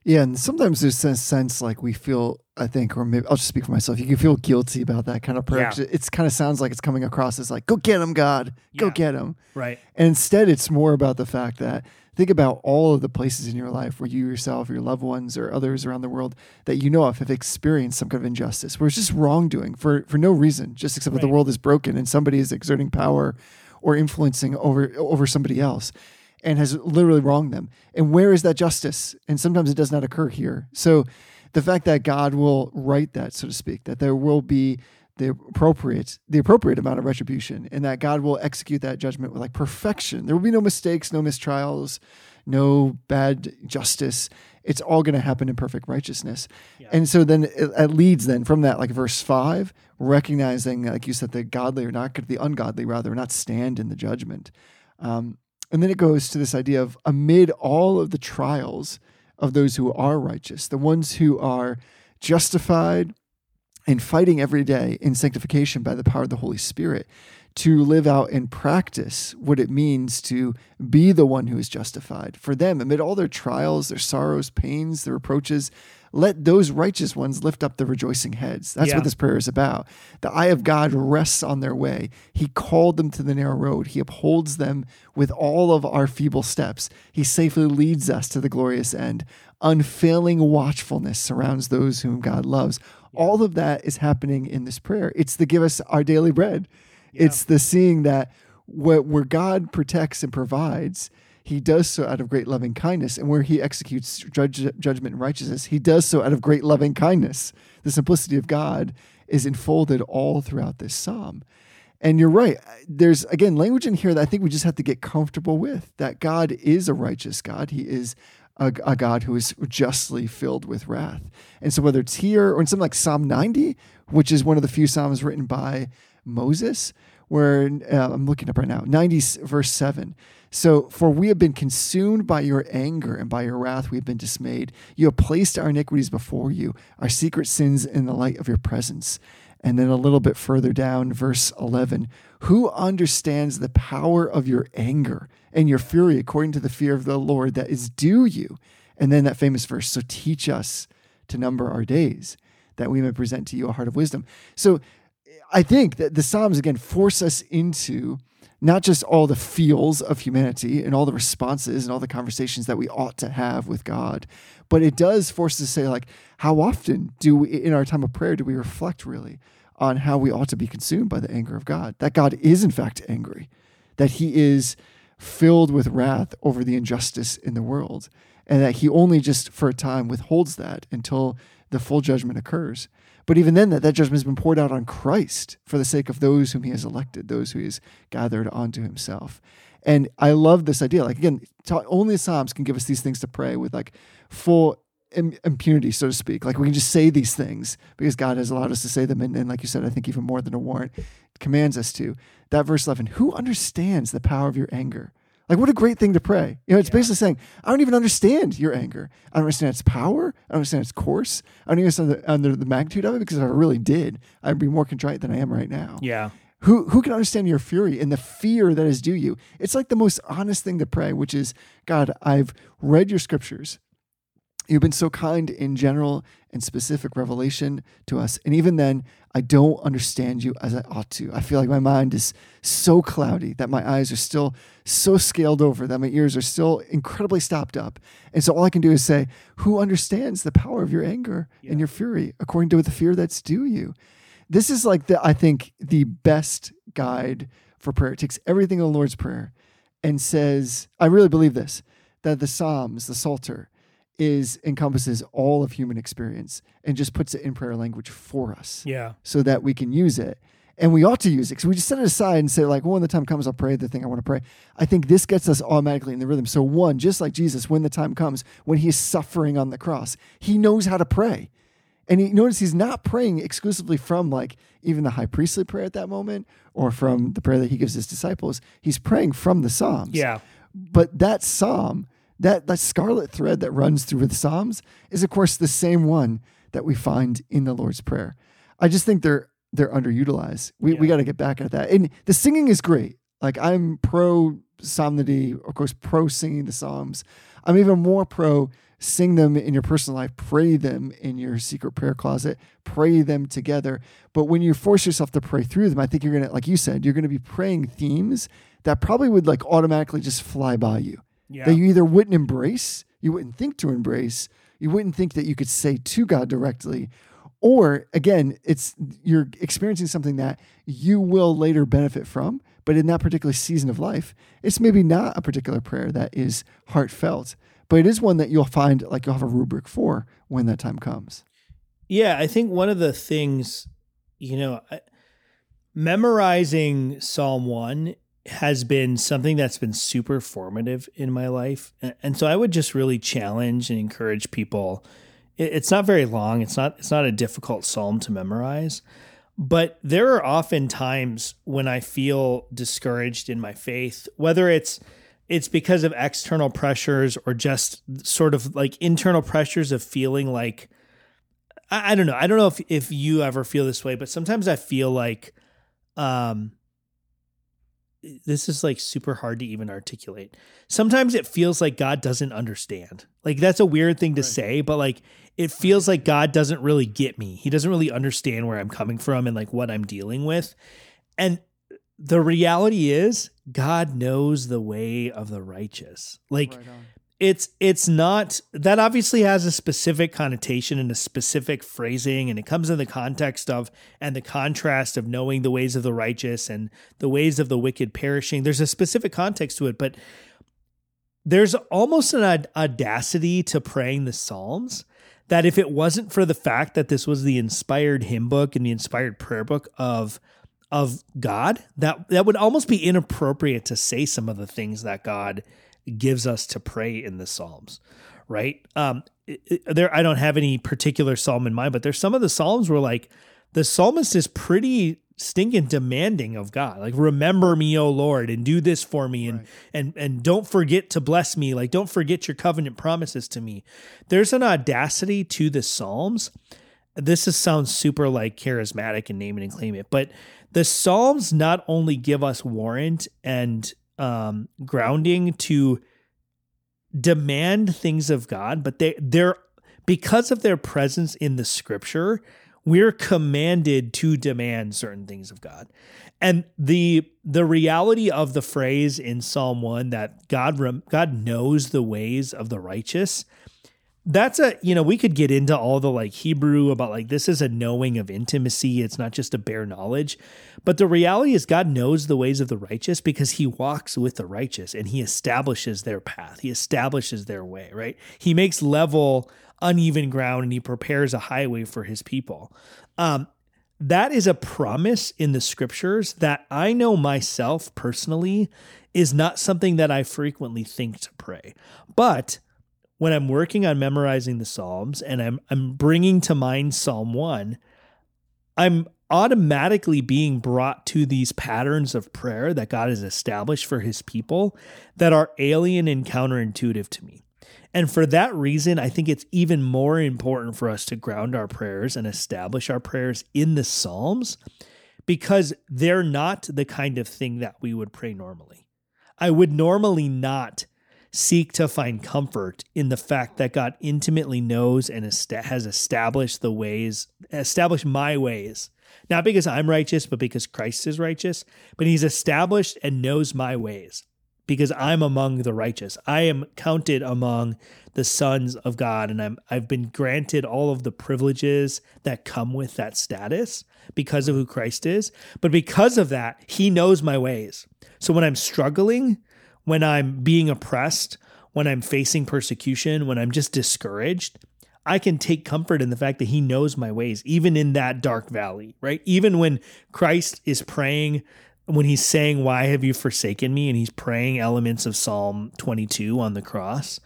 Yeah, and sometimes there's a sense like we feel, I think, or maybe I'll just speak for myself. You can feel guilty about that kind of prayer. It kind of sounds like it's coming across as like, "Go get him, God, go Yeah. get him." Right. And instead, it's more about the fact that think about all of the places in your life where you yourself, or your loved ones, or others around the world that you know of have experienced some kind of injustice, where it's just wrongdoing for for no reason, just except that the world is broken and somebody is exerting power or influencing over over somebody else and has literally wronged them. And where is that justice? And sometimes it does not occur here. So the fact that God will write that, so to speak, that there will be the appropriate the appropriate amount of retribution and that God will execute that judgment with like perfection. There will be no mistakes, no mistrials, no bad justice. It's all going to happen in perfect righteousness. And so then it, it leads then from that like verse 5 recognizing like you said the godly are not going to the ungodly rather not stand in the judgment. Um, and then it goes to this idea of amid all of the trials of those who are righteous, the ones who are justified and fighting every day in sanctification by the power of the Holy Spirit to live out and practice what it means to be the one who is justified. For them, amid all their trials, their sorrows, pains, their reproaches, let those righteous ones lift up the rejoicing heads. That's Yeah. what this prayer is about. The eye of God rests on their way. He called them to the narrow road. He upholds them with all of our feeble steps. He safely leads us to the glorious end. Unfailing watchfulness surrounds those whom God loves. All of that is happening in this prayer. It's the give us our daily bread. It's the seeing that what, where God protects and provides, he does so out of great loving kindness. And where he executes judge, judgment and righteousness, he does so out of great loving kindness. The simplicity of God is enfolded all throughout this psalm. And you're right. There's, again, language in here that I think we just have to get comfortable with that God is a righteous God. He is a, a God who is justly filled with wrath. And so, whether it's here or in something like Psalm 90, which is one of the few Psalms written by Moses, where uh, I'm looking up right now, 90 verse 7. So, for we have been consumed by your anger and by your wrath, we have been dismayed. You have placed our iniquities before you, our secret sins in the light of your presence. And then a little bit further down, verse 11 Who understands the power of your anger and your fury according to the fear of the Lord that is due you? And then that famous verse So teach us to number our days, that we may present to you a heart of wisdom. So I think that the Psalms, again, force us into not just all the feels of humanity and all the responses and all the conversations that we ought to have with God, but it does force us to say, like, how often do we, in our time of prayer, do we reflect really on how we ought to be consumed by the anger of God? That God is, in fact, angry, that He is filled with wrath over the injustice in the world, and that He only just for a time withholds that until the full judgment occurs. But even then, that, that judgment has been poured out on Christ for the sake of those whom he has elected, those who he has gathered onto himself. And I love this idea. Like again, only Psalms can give us these things to pray with like full im- impunity, so to speak. Like we can just say these things because God has allowed us to say them. And, and like you said, I think even more than a warrant commands us to. That verse 11, who understands the power of your anger? Like, what a great thing to pray. You know, it's basically saying, I don't even understand your anger. I don't understand its power. I don't understand its course. I don't even understand the, uh, under the magnitude of it because if I really did, I'd be more contrite than I am right now. Yeah. Who, who can understand your fury and the fear that is due you? It's like the most honest thing to pray, which is God, I've read your scriptures. You've been so kind in general and specific revelation to us. And even then, I don't understand you as I ought to. I feel like my mind is so cloudy that my eyes are still so scaled over, that my ears are still incredibly stopped up. And so all I can do is say, Who understands the power of your anger and your fury according to the fear that's due you? This is like the, I think, the best guide for prayer. It takes everything in the Lord's Prayer and says, I really believe this, that the Psalms, the Psalter, is encompasses all of human experience and just puts it in prayer language for us Yeah. so that we can use it. And we ought to use it because we just set it aside and say, like, well, when the time comes, I'll pray the thing I want to pray. I think this gets us automatically in the rhythm. So, one, just like Jesus, when the time comes, when he is suffering on the cross, he knows how to pray. And he notice he's not praying exclusively from like even the high priestly prayer at that moment or from the prayer that he gives his disciples. He's praying from the Psalms. Yeah. But that psalm, that that scarlet thread that runs through the Psalms is of course the same one that we find in the Lord's Prayer. I just think they're they're underutilized. We we got to get back at that. And the singing is great. Like I'm pro psalmody, of course, pro singing the Psalms. I'm even more pro sing them in your personal life, pray them in your secret prayer closet, pray them together. But when you force yourself to pray through them, I think you're gonna, like you said, you're gonna be praying themes that probably would like automatically just fly by you Yeah. that you either wouldn't embrace, you wouldn't think to embrace, you wouldn't think that you could say to God directly, or again, it's you're experiencing something that you will later benefit from, but in that particular season of life, it's maybe not a particular prayer that is heartfelt, but it is one that you'll find like you'll have a rubric for when that time comes. Yeah, I think one of the things, you know, I- memorizing Psalm 1 has been something that's been super formative in my life. And so I would just really challenge and encourage people. It's not very long. It's not it's not a difficult psalm to memorize. But there are often times when I feel discouraged in my faith, whether it's it's because of external pressures or just sort of like internal pressures of feeling like I, I don't know. I don't know if if you ever feel this way, but sometimes I feel like um this is like super hard to even articulate. Sometimes it feels like God doesn't understand. Like that's a weird thing to Right. say, but like it feels like God doesn't really get me. He doesn't really understand where I'm coming from and like what I'm dealing with. And the reality is God knows the way of the righteous. Like it's it's not that obviously has a specific connotation and a specific phrasing and it comes in the context of and the contrast of knowing the ways of the righteous and the ways of the wicked perishing. There's a specific context to it but there's almost an audacity to praying the psalms that if it wasn't for the fact that this was the inspired hymn book and the inspired prayer book of of God that that would almost be inappropriate to say some of the things that God gives us to pray in the Psalms, right? Um, it- it- there, I don't have any particular psalm in mind, but there's some of the psalms where like the psalmist is pretty stinking demanding of God, like remember me, O Lord, and do this for me, and and and don't forget to bless me, like don't forget your covenant promises to me. There's an audacity to the psalms. This is, sounds super like charismatic and name it and claim it, but the psalms not only give us warrant and um, grounding to demand things of God, but they they're because of their presence in the scripture, we're commanded to demand certain things of God. And the the reality of the phrase in Psalm 1 that God God knows the ways of the righteous that's a you know we could get into all the like hebrew about like this is a knowing of intimacy. It's not just a bare knowledge. But the reality is god knows the ways of the righteous because he walks with the righteous and he establishes their path. He establishes their way right? He makes level uneven ground and he prepares a highway for his people. Um that is a promise in the scriptures that I know myself personally is not something that I frequently think to pray. But when I'm working on memorizing the Psalms and I'm I'm bringing to mind Psalm 1, I'm automatically being brought to these patterns of prayer that God has established for his people that are alien and counterintuitive to me. And for that reason, I think it's even more important for us to ground our prayers and establish our prayers in the Psalms because they're not the kind of thing that we would pray normally. I would normally not seek to find comfort in the fact that God intimately knows and has established the ways, established my ways. Not because I'm righteous, but because Christ is righteous. But he's established and knows my ways because I'm among the righteous. I am counted among the sons of God, and I'm I've been granted all of the privileges that come with that status because of who Christ is. But because of that, he knows my ways. So when I'm struggling, when I'm being oppressed, when I'm facing persecution, when I'm just discouraged, I can take comfort in the fact that he knows my ways, even in that dark valley, right? Even when Christ is praying, when he's saying, Why have you forsaken me? and he's praying elements of Psalm 22 on the cross,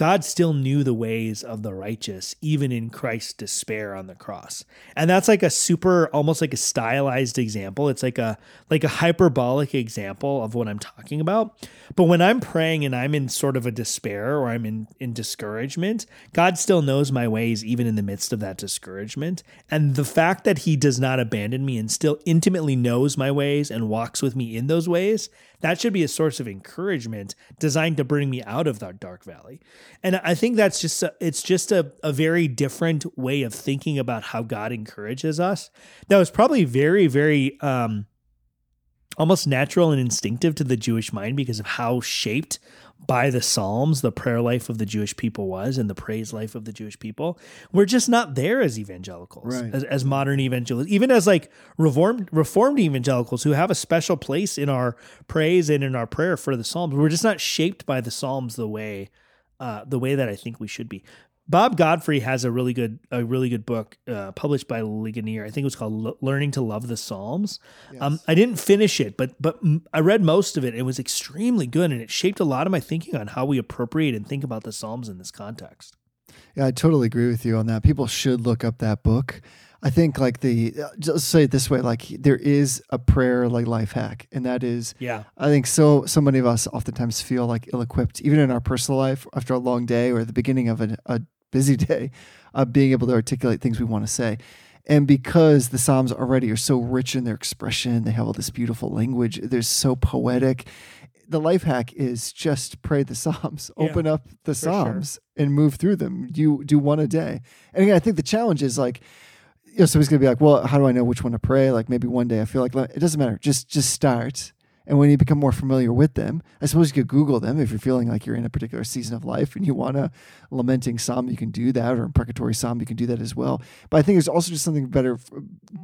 God still knew the ways of the righteous, even in Christ's despair on the cross. And that's like a super, almost like a stylized example. It's like a like a hyperbolic example of what I'm talking about. But when I'm praying and I'm in sort of a despair or I'm in, in discouragement, God still knows my ways, even in the midst of that discouragement. And the fact that He does not abandon me and still intimately knows my ways and walks with me in those ways that should be a source of encouragement designed to bring me out of that dark valley. And I think that's just a, it's just a, a very different way of thinking about how God encourages us. That was probably very, very um, almost natural and instinctive to the Jewish mind because of how shaped by the Psalms, the prayer life of the Jewish people was, and the praise life of the Jewish people. We're just not there as evangelicals, Right. as, as modern evangelicals, even as like reformed reformed evangelicals who have a special place in our praise and in our prayer for the Psalms. We're just not shaped by the Psalms the way uh, the way that I think we should be. Bob Godfrey has a really good a really good book uh, published by Ligonier. I think it was called L- "Learning to Love the Psalms." Um, I didn't finish it, but but m- I read most of it. It was extremely good, and it shaped a lot of my thinking on how we appropriate and think about the Psalms in this context. Yeah, I totally agree with you on that. People should look up that book. I think like the uh, just say it this way, like there is a prayer like life hack, and that is Yeah, I think so. So many of us oftentimes feel like ill-equipped, even in our personal life, after a long day or the beginning of a, a busy day, of being able to articulate things we want to say. And because the Psalms already are so rich in their expression, they have all this beautiful language. They're so poetic. The life hack is just pray the Psalms, Yeah, open up the sure. Psalms, and move through them. You do one a day. And again, I think the challenge is like you know, somebody's gonna be like, well, how do I know which one to pray? Like maybe one day I feel like it doesn't matter. Just just start. And when you become more familiar with them, I suppose you could Google them if you're feeling like you're in a particular season of life and you want a lamenting psalm, you can do that, or a imprecatory psalm, you can do that as well. But I think there's also just something better,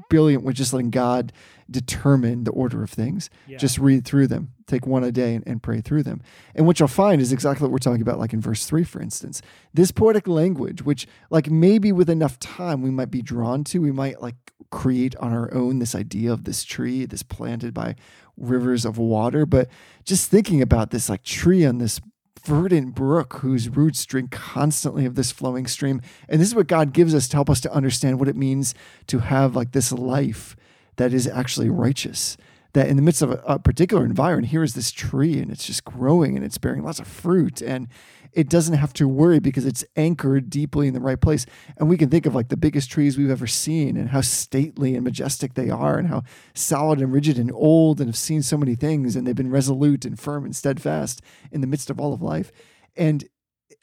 brilliant with just letting God determine the order of things. Yeah. Just read through them, take one a day and, and pray through them. And what you'll find is exactly what we're talking about, like in verse three, for instance. This poetic language, which like maybe with enough time we might be drawn to, we might like create on our own this idea of this tree, this planted by rivers of water. But just thinking about this like tree on this verdant brook whose roots drink constantly of this flowing stream. And this is what God gives us to help us to understand what it means to have like this life that is actually righteous. That in the midst of a, a particular environment, here is this tree and it's just growing and it's bearing lots of fruit and it doesn't have to worry because it's anchored deeply in the right place. And we can think of like the biggest trees we've ever seen and how stately and majestic they are and how solid and rigid and old and have seen so many things and they've been resolute and firm and steadfast in the midst of all of life. And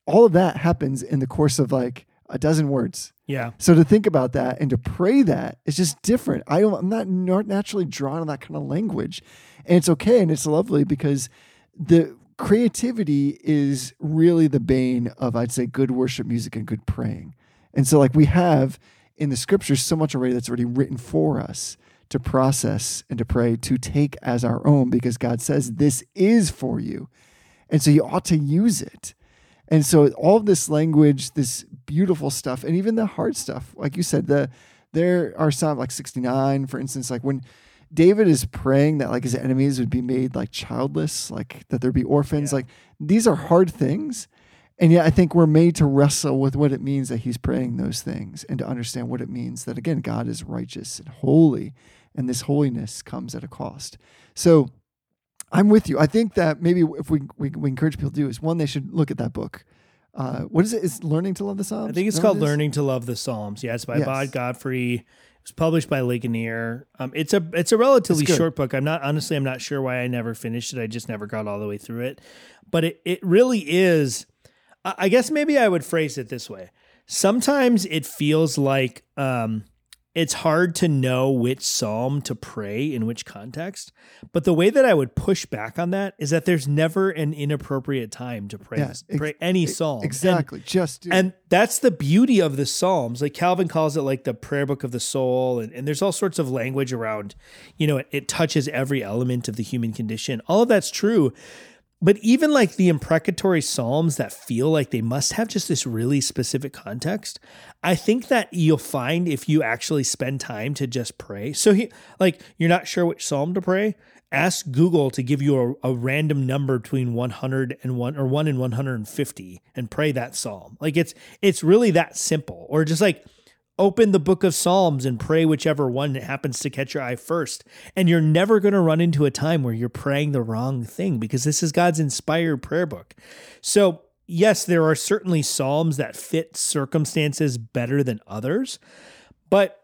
all of that happens in the course of like a dozen words. yeah, So to think about that and to pray that is just different. I don't, I'm not not naturally drawn to that kind of language, and it's okay and it's lovely because the creativity is really the bane of I'd say good worship music and good praying. And so like we have in the scriptures so much already that's already written for us to process and to pray to take as our own because God says this is for you. And so you ought to use it. And so all this language, this beautiful stuff, and even the hard stuff, like you said, the There are some like 69, for instance, like when David is praying that like his enemies would be made like childless, like that there'd be orphans. Yeah. Like these are hard things. And yet I think we're made to wrestle with what it means that he's praying those things and to understand what it means that again, God is righteous and holy, and this holiness comes at a cost. So I'm with you. I think that maybe if we, we, we encourage people to do is one, they should look at that book. Uh, what is it? Is learning to love the Psalms? I think it's called it? Learning to Love the Psalms. Yeah, it's by Yes. Bob Godfrey. It was published by Ligonier. Um, it's a it's a relatively short book. I'm not honestly I'm not sure why I never finished it. I just never got all the way through it. But it it really is. I I guess maybe I would phrase it this way. Sometimes it feels like um, it's hard to know which psalm to pray in which context. But the way that I would push back on that is that there's never an inappropriate time to pray ex- pray any psalm. And- Exactly. Just do and that's the beauty of the Psalms. Like Calvin calls it like the prayer book of the soul. And, and there's all sorts of language around, you know, it, it touches every element of the human condition. All of that's true. But even like the imprecatory Psalms that feel like they must have just this really specific context, I think that you'll find if you actually spend time to just pray. So, he, like, you're not sure which Psalm to pray, ask Google to give you a, a random number between 100 and 1 or 1 and 150 and pray that psalm. Like it's it's really that simple. Or just like open the book of Psalms and pray whichever one happens to catch your eye first. And you're never going to run into a time where you're praying the wrong thing because this is God's inspired prayer book. So, yes, there are certainly Psalms that fit circumstances better than others, but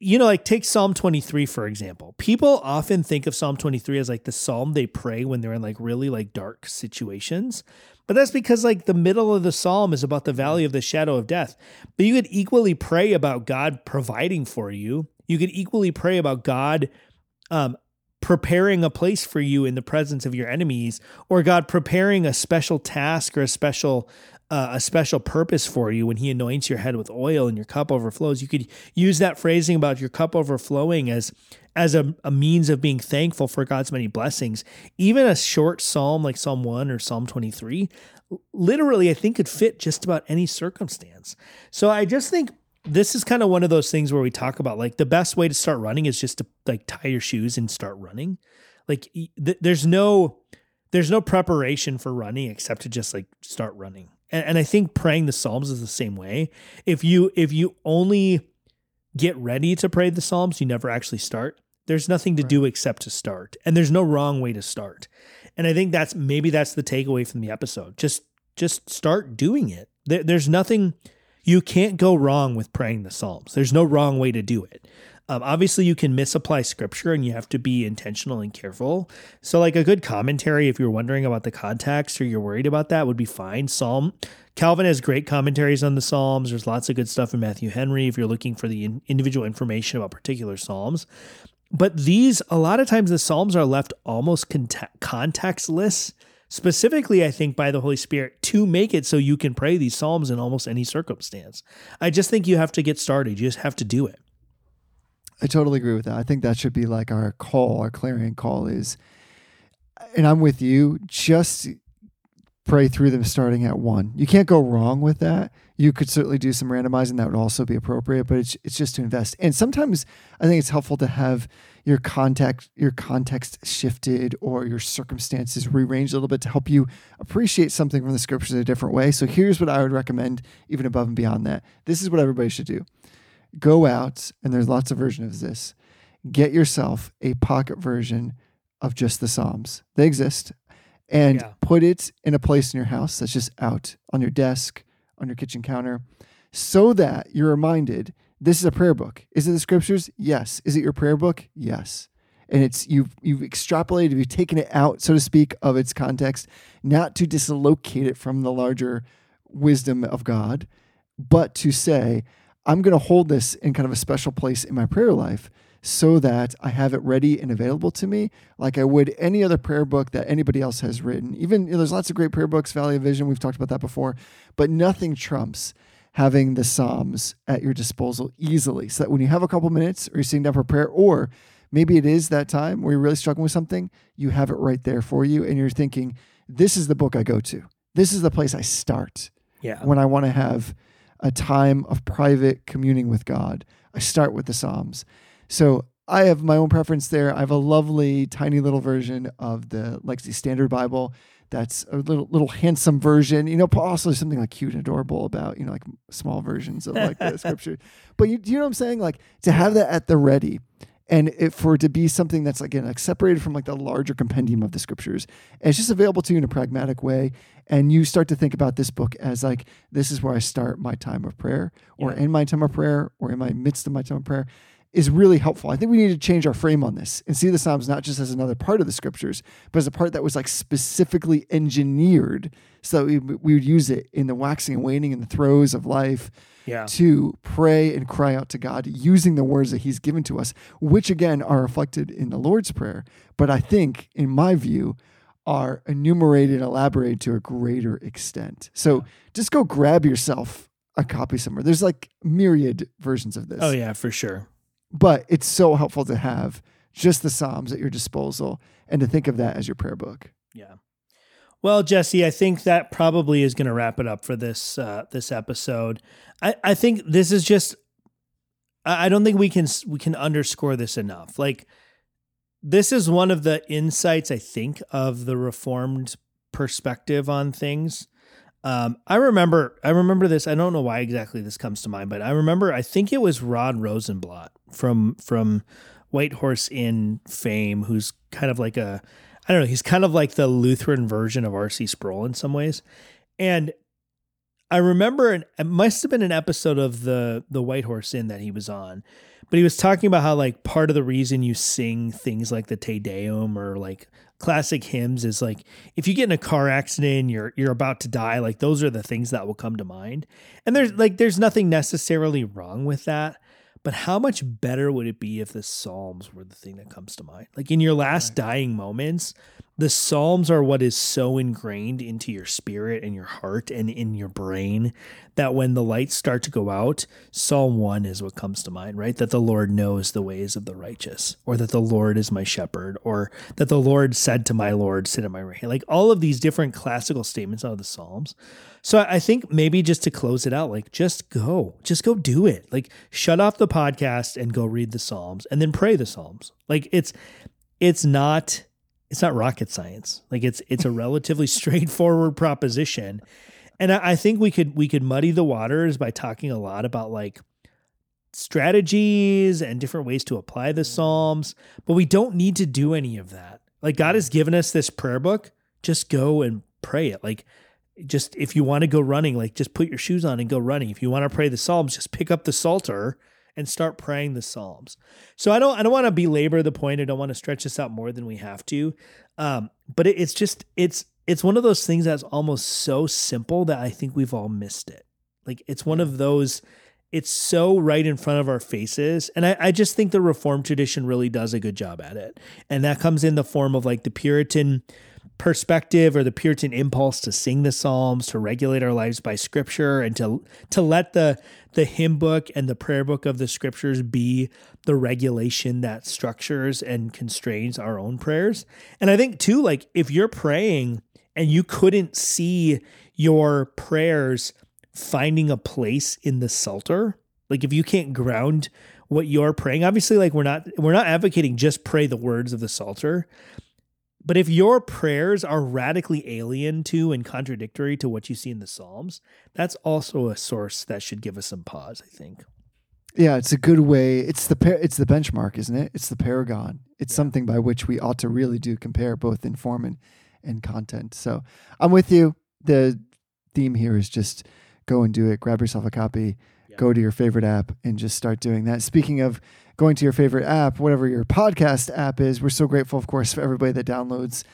you know, like take Psalm 23, for example. People often think of Psalm 23 as like the psalm they pray when they're in like really like dark situations. But that's because like the middle of the psalm is about the valley of the shadow of death. But you could equally pray about God providing for you. You could equally pray about God um, preparing a place for you in the presence of your enemies, or God preparing a special task or a special uh, a special purpose for you when He anoints your head with oil and your cup overflows. You could use that phrasing about your cup overflowing as as a, a means of being thankful for God's many blessings. Even a short psalm like Psalm one or Psalm twenty three, literally, I think could fit just about any circumstance. So I just think this is kind of one of those things where we talk about like the best way to start running is just to like tie your shoes and start running. Like th- there's no there's no preparation for running except to just like start running. And, and I think praying the Psalms is the same way. If you if you only get ready to pray the Psalms, you never actually start. There's nothing to do except to start. And there's no wrong way to start. And I think that's maybe that's the takeaway from the episode. Just just start doing it. There, there's nothing you can't go wrong with praying the Psalms. There's no wrong way to do it. Um, obviously, you can misapply scripture and you have to be intentional and careful. So, like a good commentary, if you're wondering about the context or you're worried about that, would be fine. Psalm Calvin has great commentaries on the Psalms. There's lots of good stuff in Matthew Henry if you're looking for the in- individual information about particular Psalms. But these, a lot of times, the Psalms are left almost conte- contextless, specifically, I think, by the Holy Spirit to make it so you can pray these Psalms in almost any circumstance. I just think you have to get started. You just have to do it. I totally agree with that. I think that should be like our call, our clarion call is, and I'm with you, just pray through them starting at one. You can't go wrong with that. You could certainly do some randomizing that would also be appropriate, but it's it's just to invest. And sometimes I think it's helpful to have your context your context shifted or your circumstances rearranged a little bit to help you appreciate something from the scriptures in a different way. So here's what I would recommend even above and beyond that. This is what everybody should do go out, and there's lots of versions of this. Get yourself a pocket version of just the Psalms. They exist. And Yeah. put it in a place in your house that's just out on your desk, on your kitchen counter, so that you're reminded this is a prayer book. Is it the scriptures? Yes. Is it your prayer book? Yes. And it's you've you've extrapolated, you've taken it out, so to speak, of its context, not to dislocate it from the larger wisdom of God, but to say, I'm going to hold this in kind of a special place in my prayer life so that I have it ready and available to me, like I would any other prayer book that anybody else has written. Even you know, there's lots of great prayer books, Valley of Vision, we've talked about that before, but nothing trumps having the Psalms at your disposal easily so that when you have a couple minutes or you're sitting down for prayer, or maybe it is that time where you're really struggling with something, you have it right there for you and you're thinking, this is the book I go to. This is the place I start Yeah. when I want to have a time of private communing with God. I start with the Psalms. So I have my own preference there. I have a lovely tiny little version of the Legacy Standard Bible. That's a little little handsome version. You know, also something like cute and adorable about you know like small versions of like the scripture. But you, you know what I'm saying? Like to have that at the ready, and it, for it to be something that's again like separated from like the larger compendium of the scriptures, and it's just available to you in a pragmatic way. And you start to think about this book as like this is where I start my time of prayer, or Yeah. in my time of prayer, or in my midst of my time of prayer is really helpful. I think we need to change our frame on this and see the Psalms not just as another part of the scriptures, but as a part that was like specifically engineered so that we, we would use it in the waxing and waning and the throes of life Yeah. to pray and cry out to God using the words that He's given to us, which again are reflected in the Lord's Prayer. But I think, in my view, are enumerated and elaborated to a greater extent. So just go grab yourself a copy somewhere. There's like myriad versions of this Oh yeah, for sure. But it's so helpful to have just the Psalms at your disposal and to think of that as your prayer book. Yeah. Well, Jesse, I think that probably is going to wrap it up for this uh, this episode. I, I think this is just. I don't think we can we can underscore this enough. Like, this is one of the insights I think of the Reformed perspective on things. Um, I remember I remember this. I don't know why exactly this comes to mind, but I remember I think it was Rod Rosenbladt from from White Horse Inn fame, who's kind of like a I don't know, he's kind of like the Lutheran version of R.C. Sproul in some ways. And I remember an, it must have been an episode of the the White Horse Inn that he was on, but he was talking about how like part of the reason you sing things like the Te Deum or like classic hymns is like if you get in a car accident and you're you're about to die, like those are the things that will come to mind. And there's mm. like there's nothing necessarily wrong with that. But how much better would it be if the Psalms were the thing that comes to mind? Like in your last dying moments, the Psalms are what is so ingrained into your spirit and your heart and in your brain that when the lights start to go out, Psalm 1 is what comes to mind, right? That the Lord knows the ways of the righteous, or that the Lord is my shepherd, or that the Lord said to my Lord, sit at my right hand. Like all of these different classical statements out of the Psalms. So I think maybe just to close it out, like just go, just go do it. Like shut off the podcast and go read the Psalms and then pray the Psalms. Like it's it's not it's not rocket science. Like it's it's a relatively straightforward proposition. And I, I think we could we could muddy the waters by talking a lot about like strategies and different ways to apply the Psalms, but we don't need to do any of that. Like God has mm. given us this prayer book, just go and pray it. Like just if you want to go running, like just put your shoes on and go running. If you want to pray the Psalms, just pick up the Psalter and start praying the Psalms. So I don't I don't want to belabor the point. I don't want to stretch this out more than we have to. Um, but it, it's just it's it's one of those things that's almost so simple that I think we've all missed it. Like it's one of those it's so right in front of our faces. And I, I just think the Reformed tradition really does a good job at it. And that comes in the form of like the Puritan perspective or the Puritan impulse to sing the Psalms, to regulate our lives by scripture, and to to let the the hymn book and the prayer book of the scriptures be the regulation that structures and constrains our own prayers. And I think too, like if you're praying and you couldn't see your prayers finding a place in the Psalter, like if you can't ground what you're praying, obviously like we're not we're not advocating just pray the words of the Psalter. But if your prayers are radically alien to and contradictory to what you see in the Psalms, that's also a source that should give us some pause, I think. Yeah, it's a good way. It's the par- it's the benchmark, isn't it? It's the paragon. It's something by which we ought to really do compare both in form and, and content. So I'm with you. The theme here is just go and do it. Grab yourself a copy. Yeah. Go to your favorite app and just start doing that. Speaking of going to your favorite app, whatever your podcast app is, we're so grateful, of course, for everybody that downloads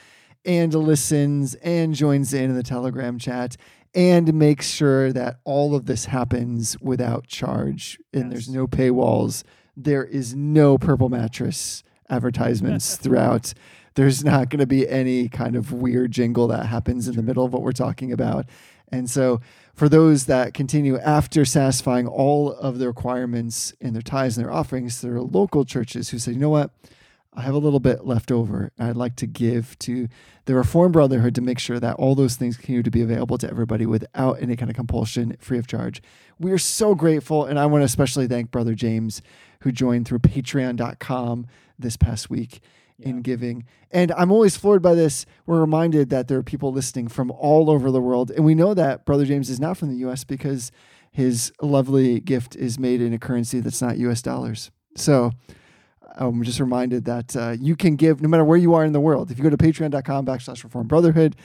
and listens and joins in in the Telegram chat and makes sure that all of this happens without charge and there's no paywalls. There is no purple mattress advertisements throughout. There's not going to be any kind of weird jingle that happens in the middle of what we're talking about. And so, for those that continue after satisfying all of the requirements in their tithes and their offerings, there are local churches who say, you know what? I have a little bit left over. I'd like to give to the Reformed Brotherhood to make sure that all those things continue to be available to everybody without any kind of compulsion, free of charge. We are so grateful. And I want to especially thank Brother James, who joined through patreon.com this past week in giving. And I'm always floored by this. We're reminded that there are people listening from all over the world. And we know that Brother James is not from the US because his lovely gift is made in a currency that's not US dollars. So I'm just reminded that uh, you can give no matter where you are in the world. If you go to patreon.com backslash reform brotherhood,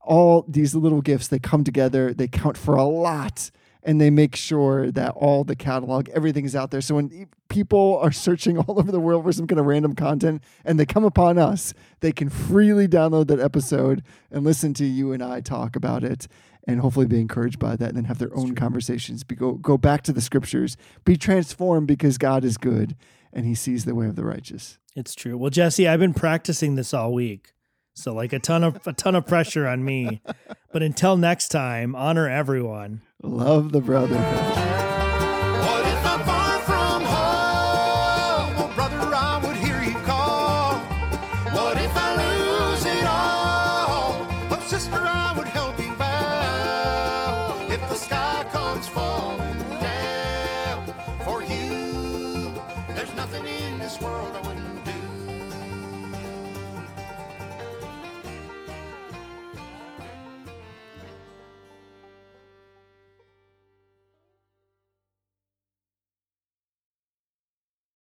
all these little gifts, they come together, they count for a lot and they make sure that all the catalog, everything is out there. So when people are searching all over the world for some kind of random content and they come upon us, they can freely download that episode and listen to you and I talk about it and hopefully be encouraged by that and then have their own conversations. Be, go, go back to the scriptures, be transformed because God is good and he sees the way of the righteous. It's true. Well, Jesse, I've been practicing this all week. So like a ton of a ton of pressure on me. But until next time, honor everyone. Love the brotherhood.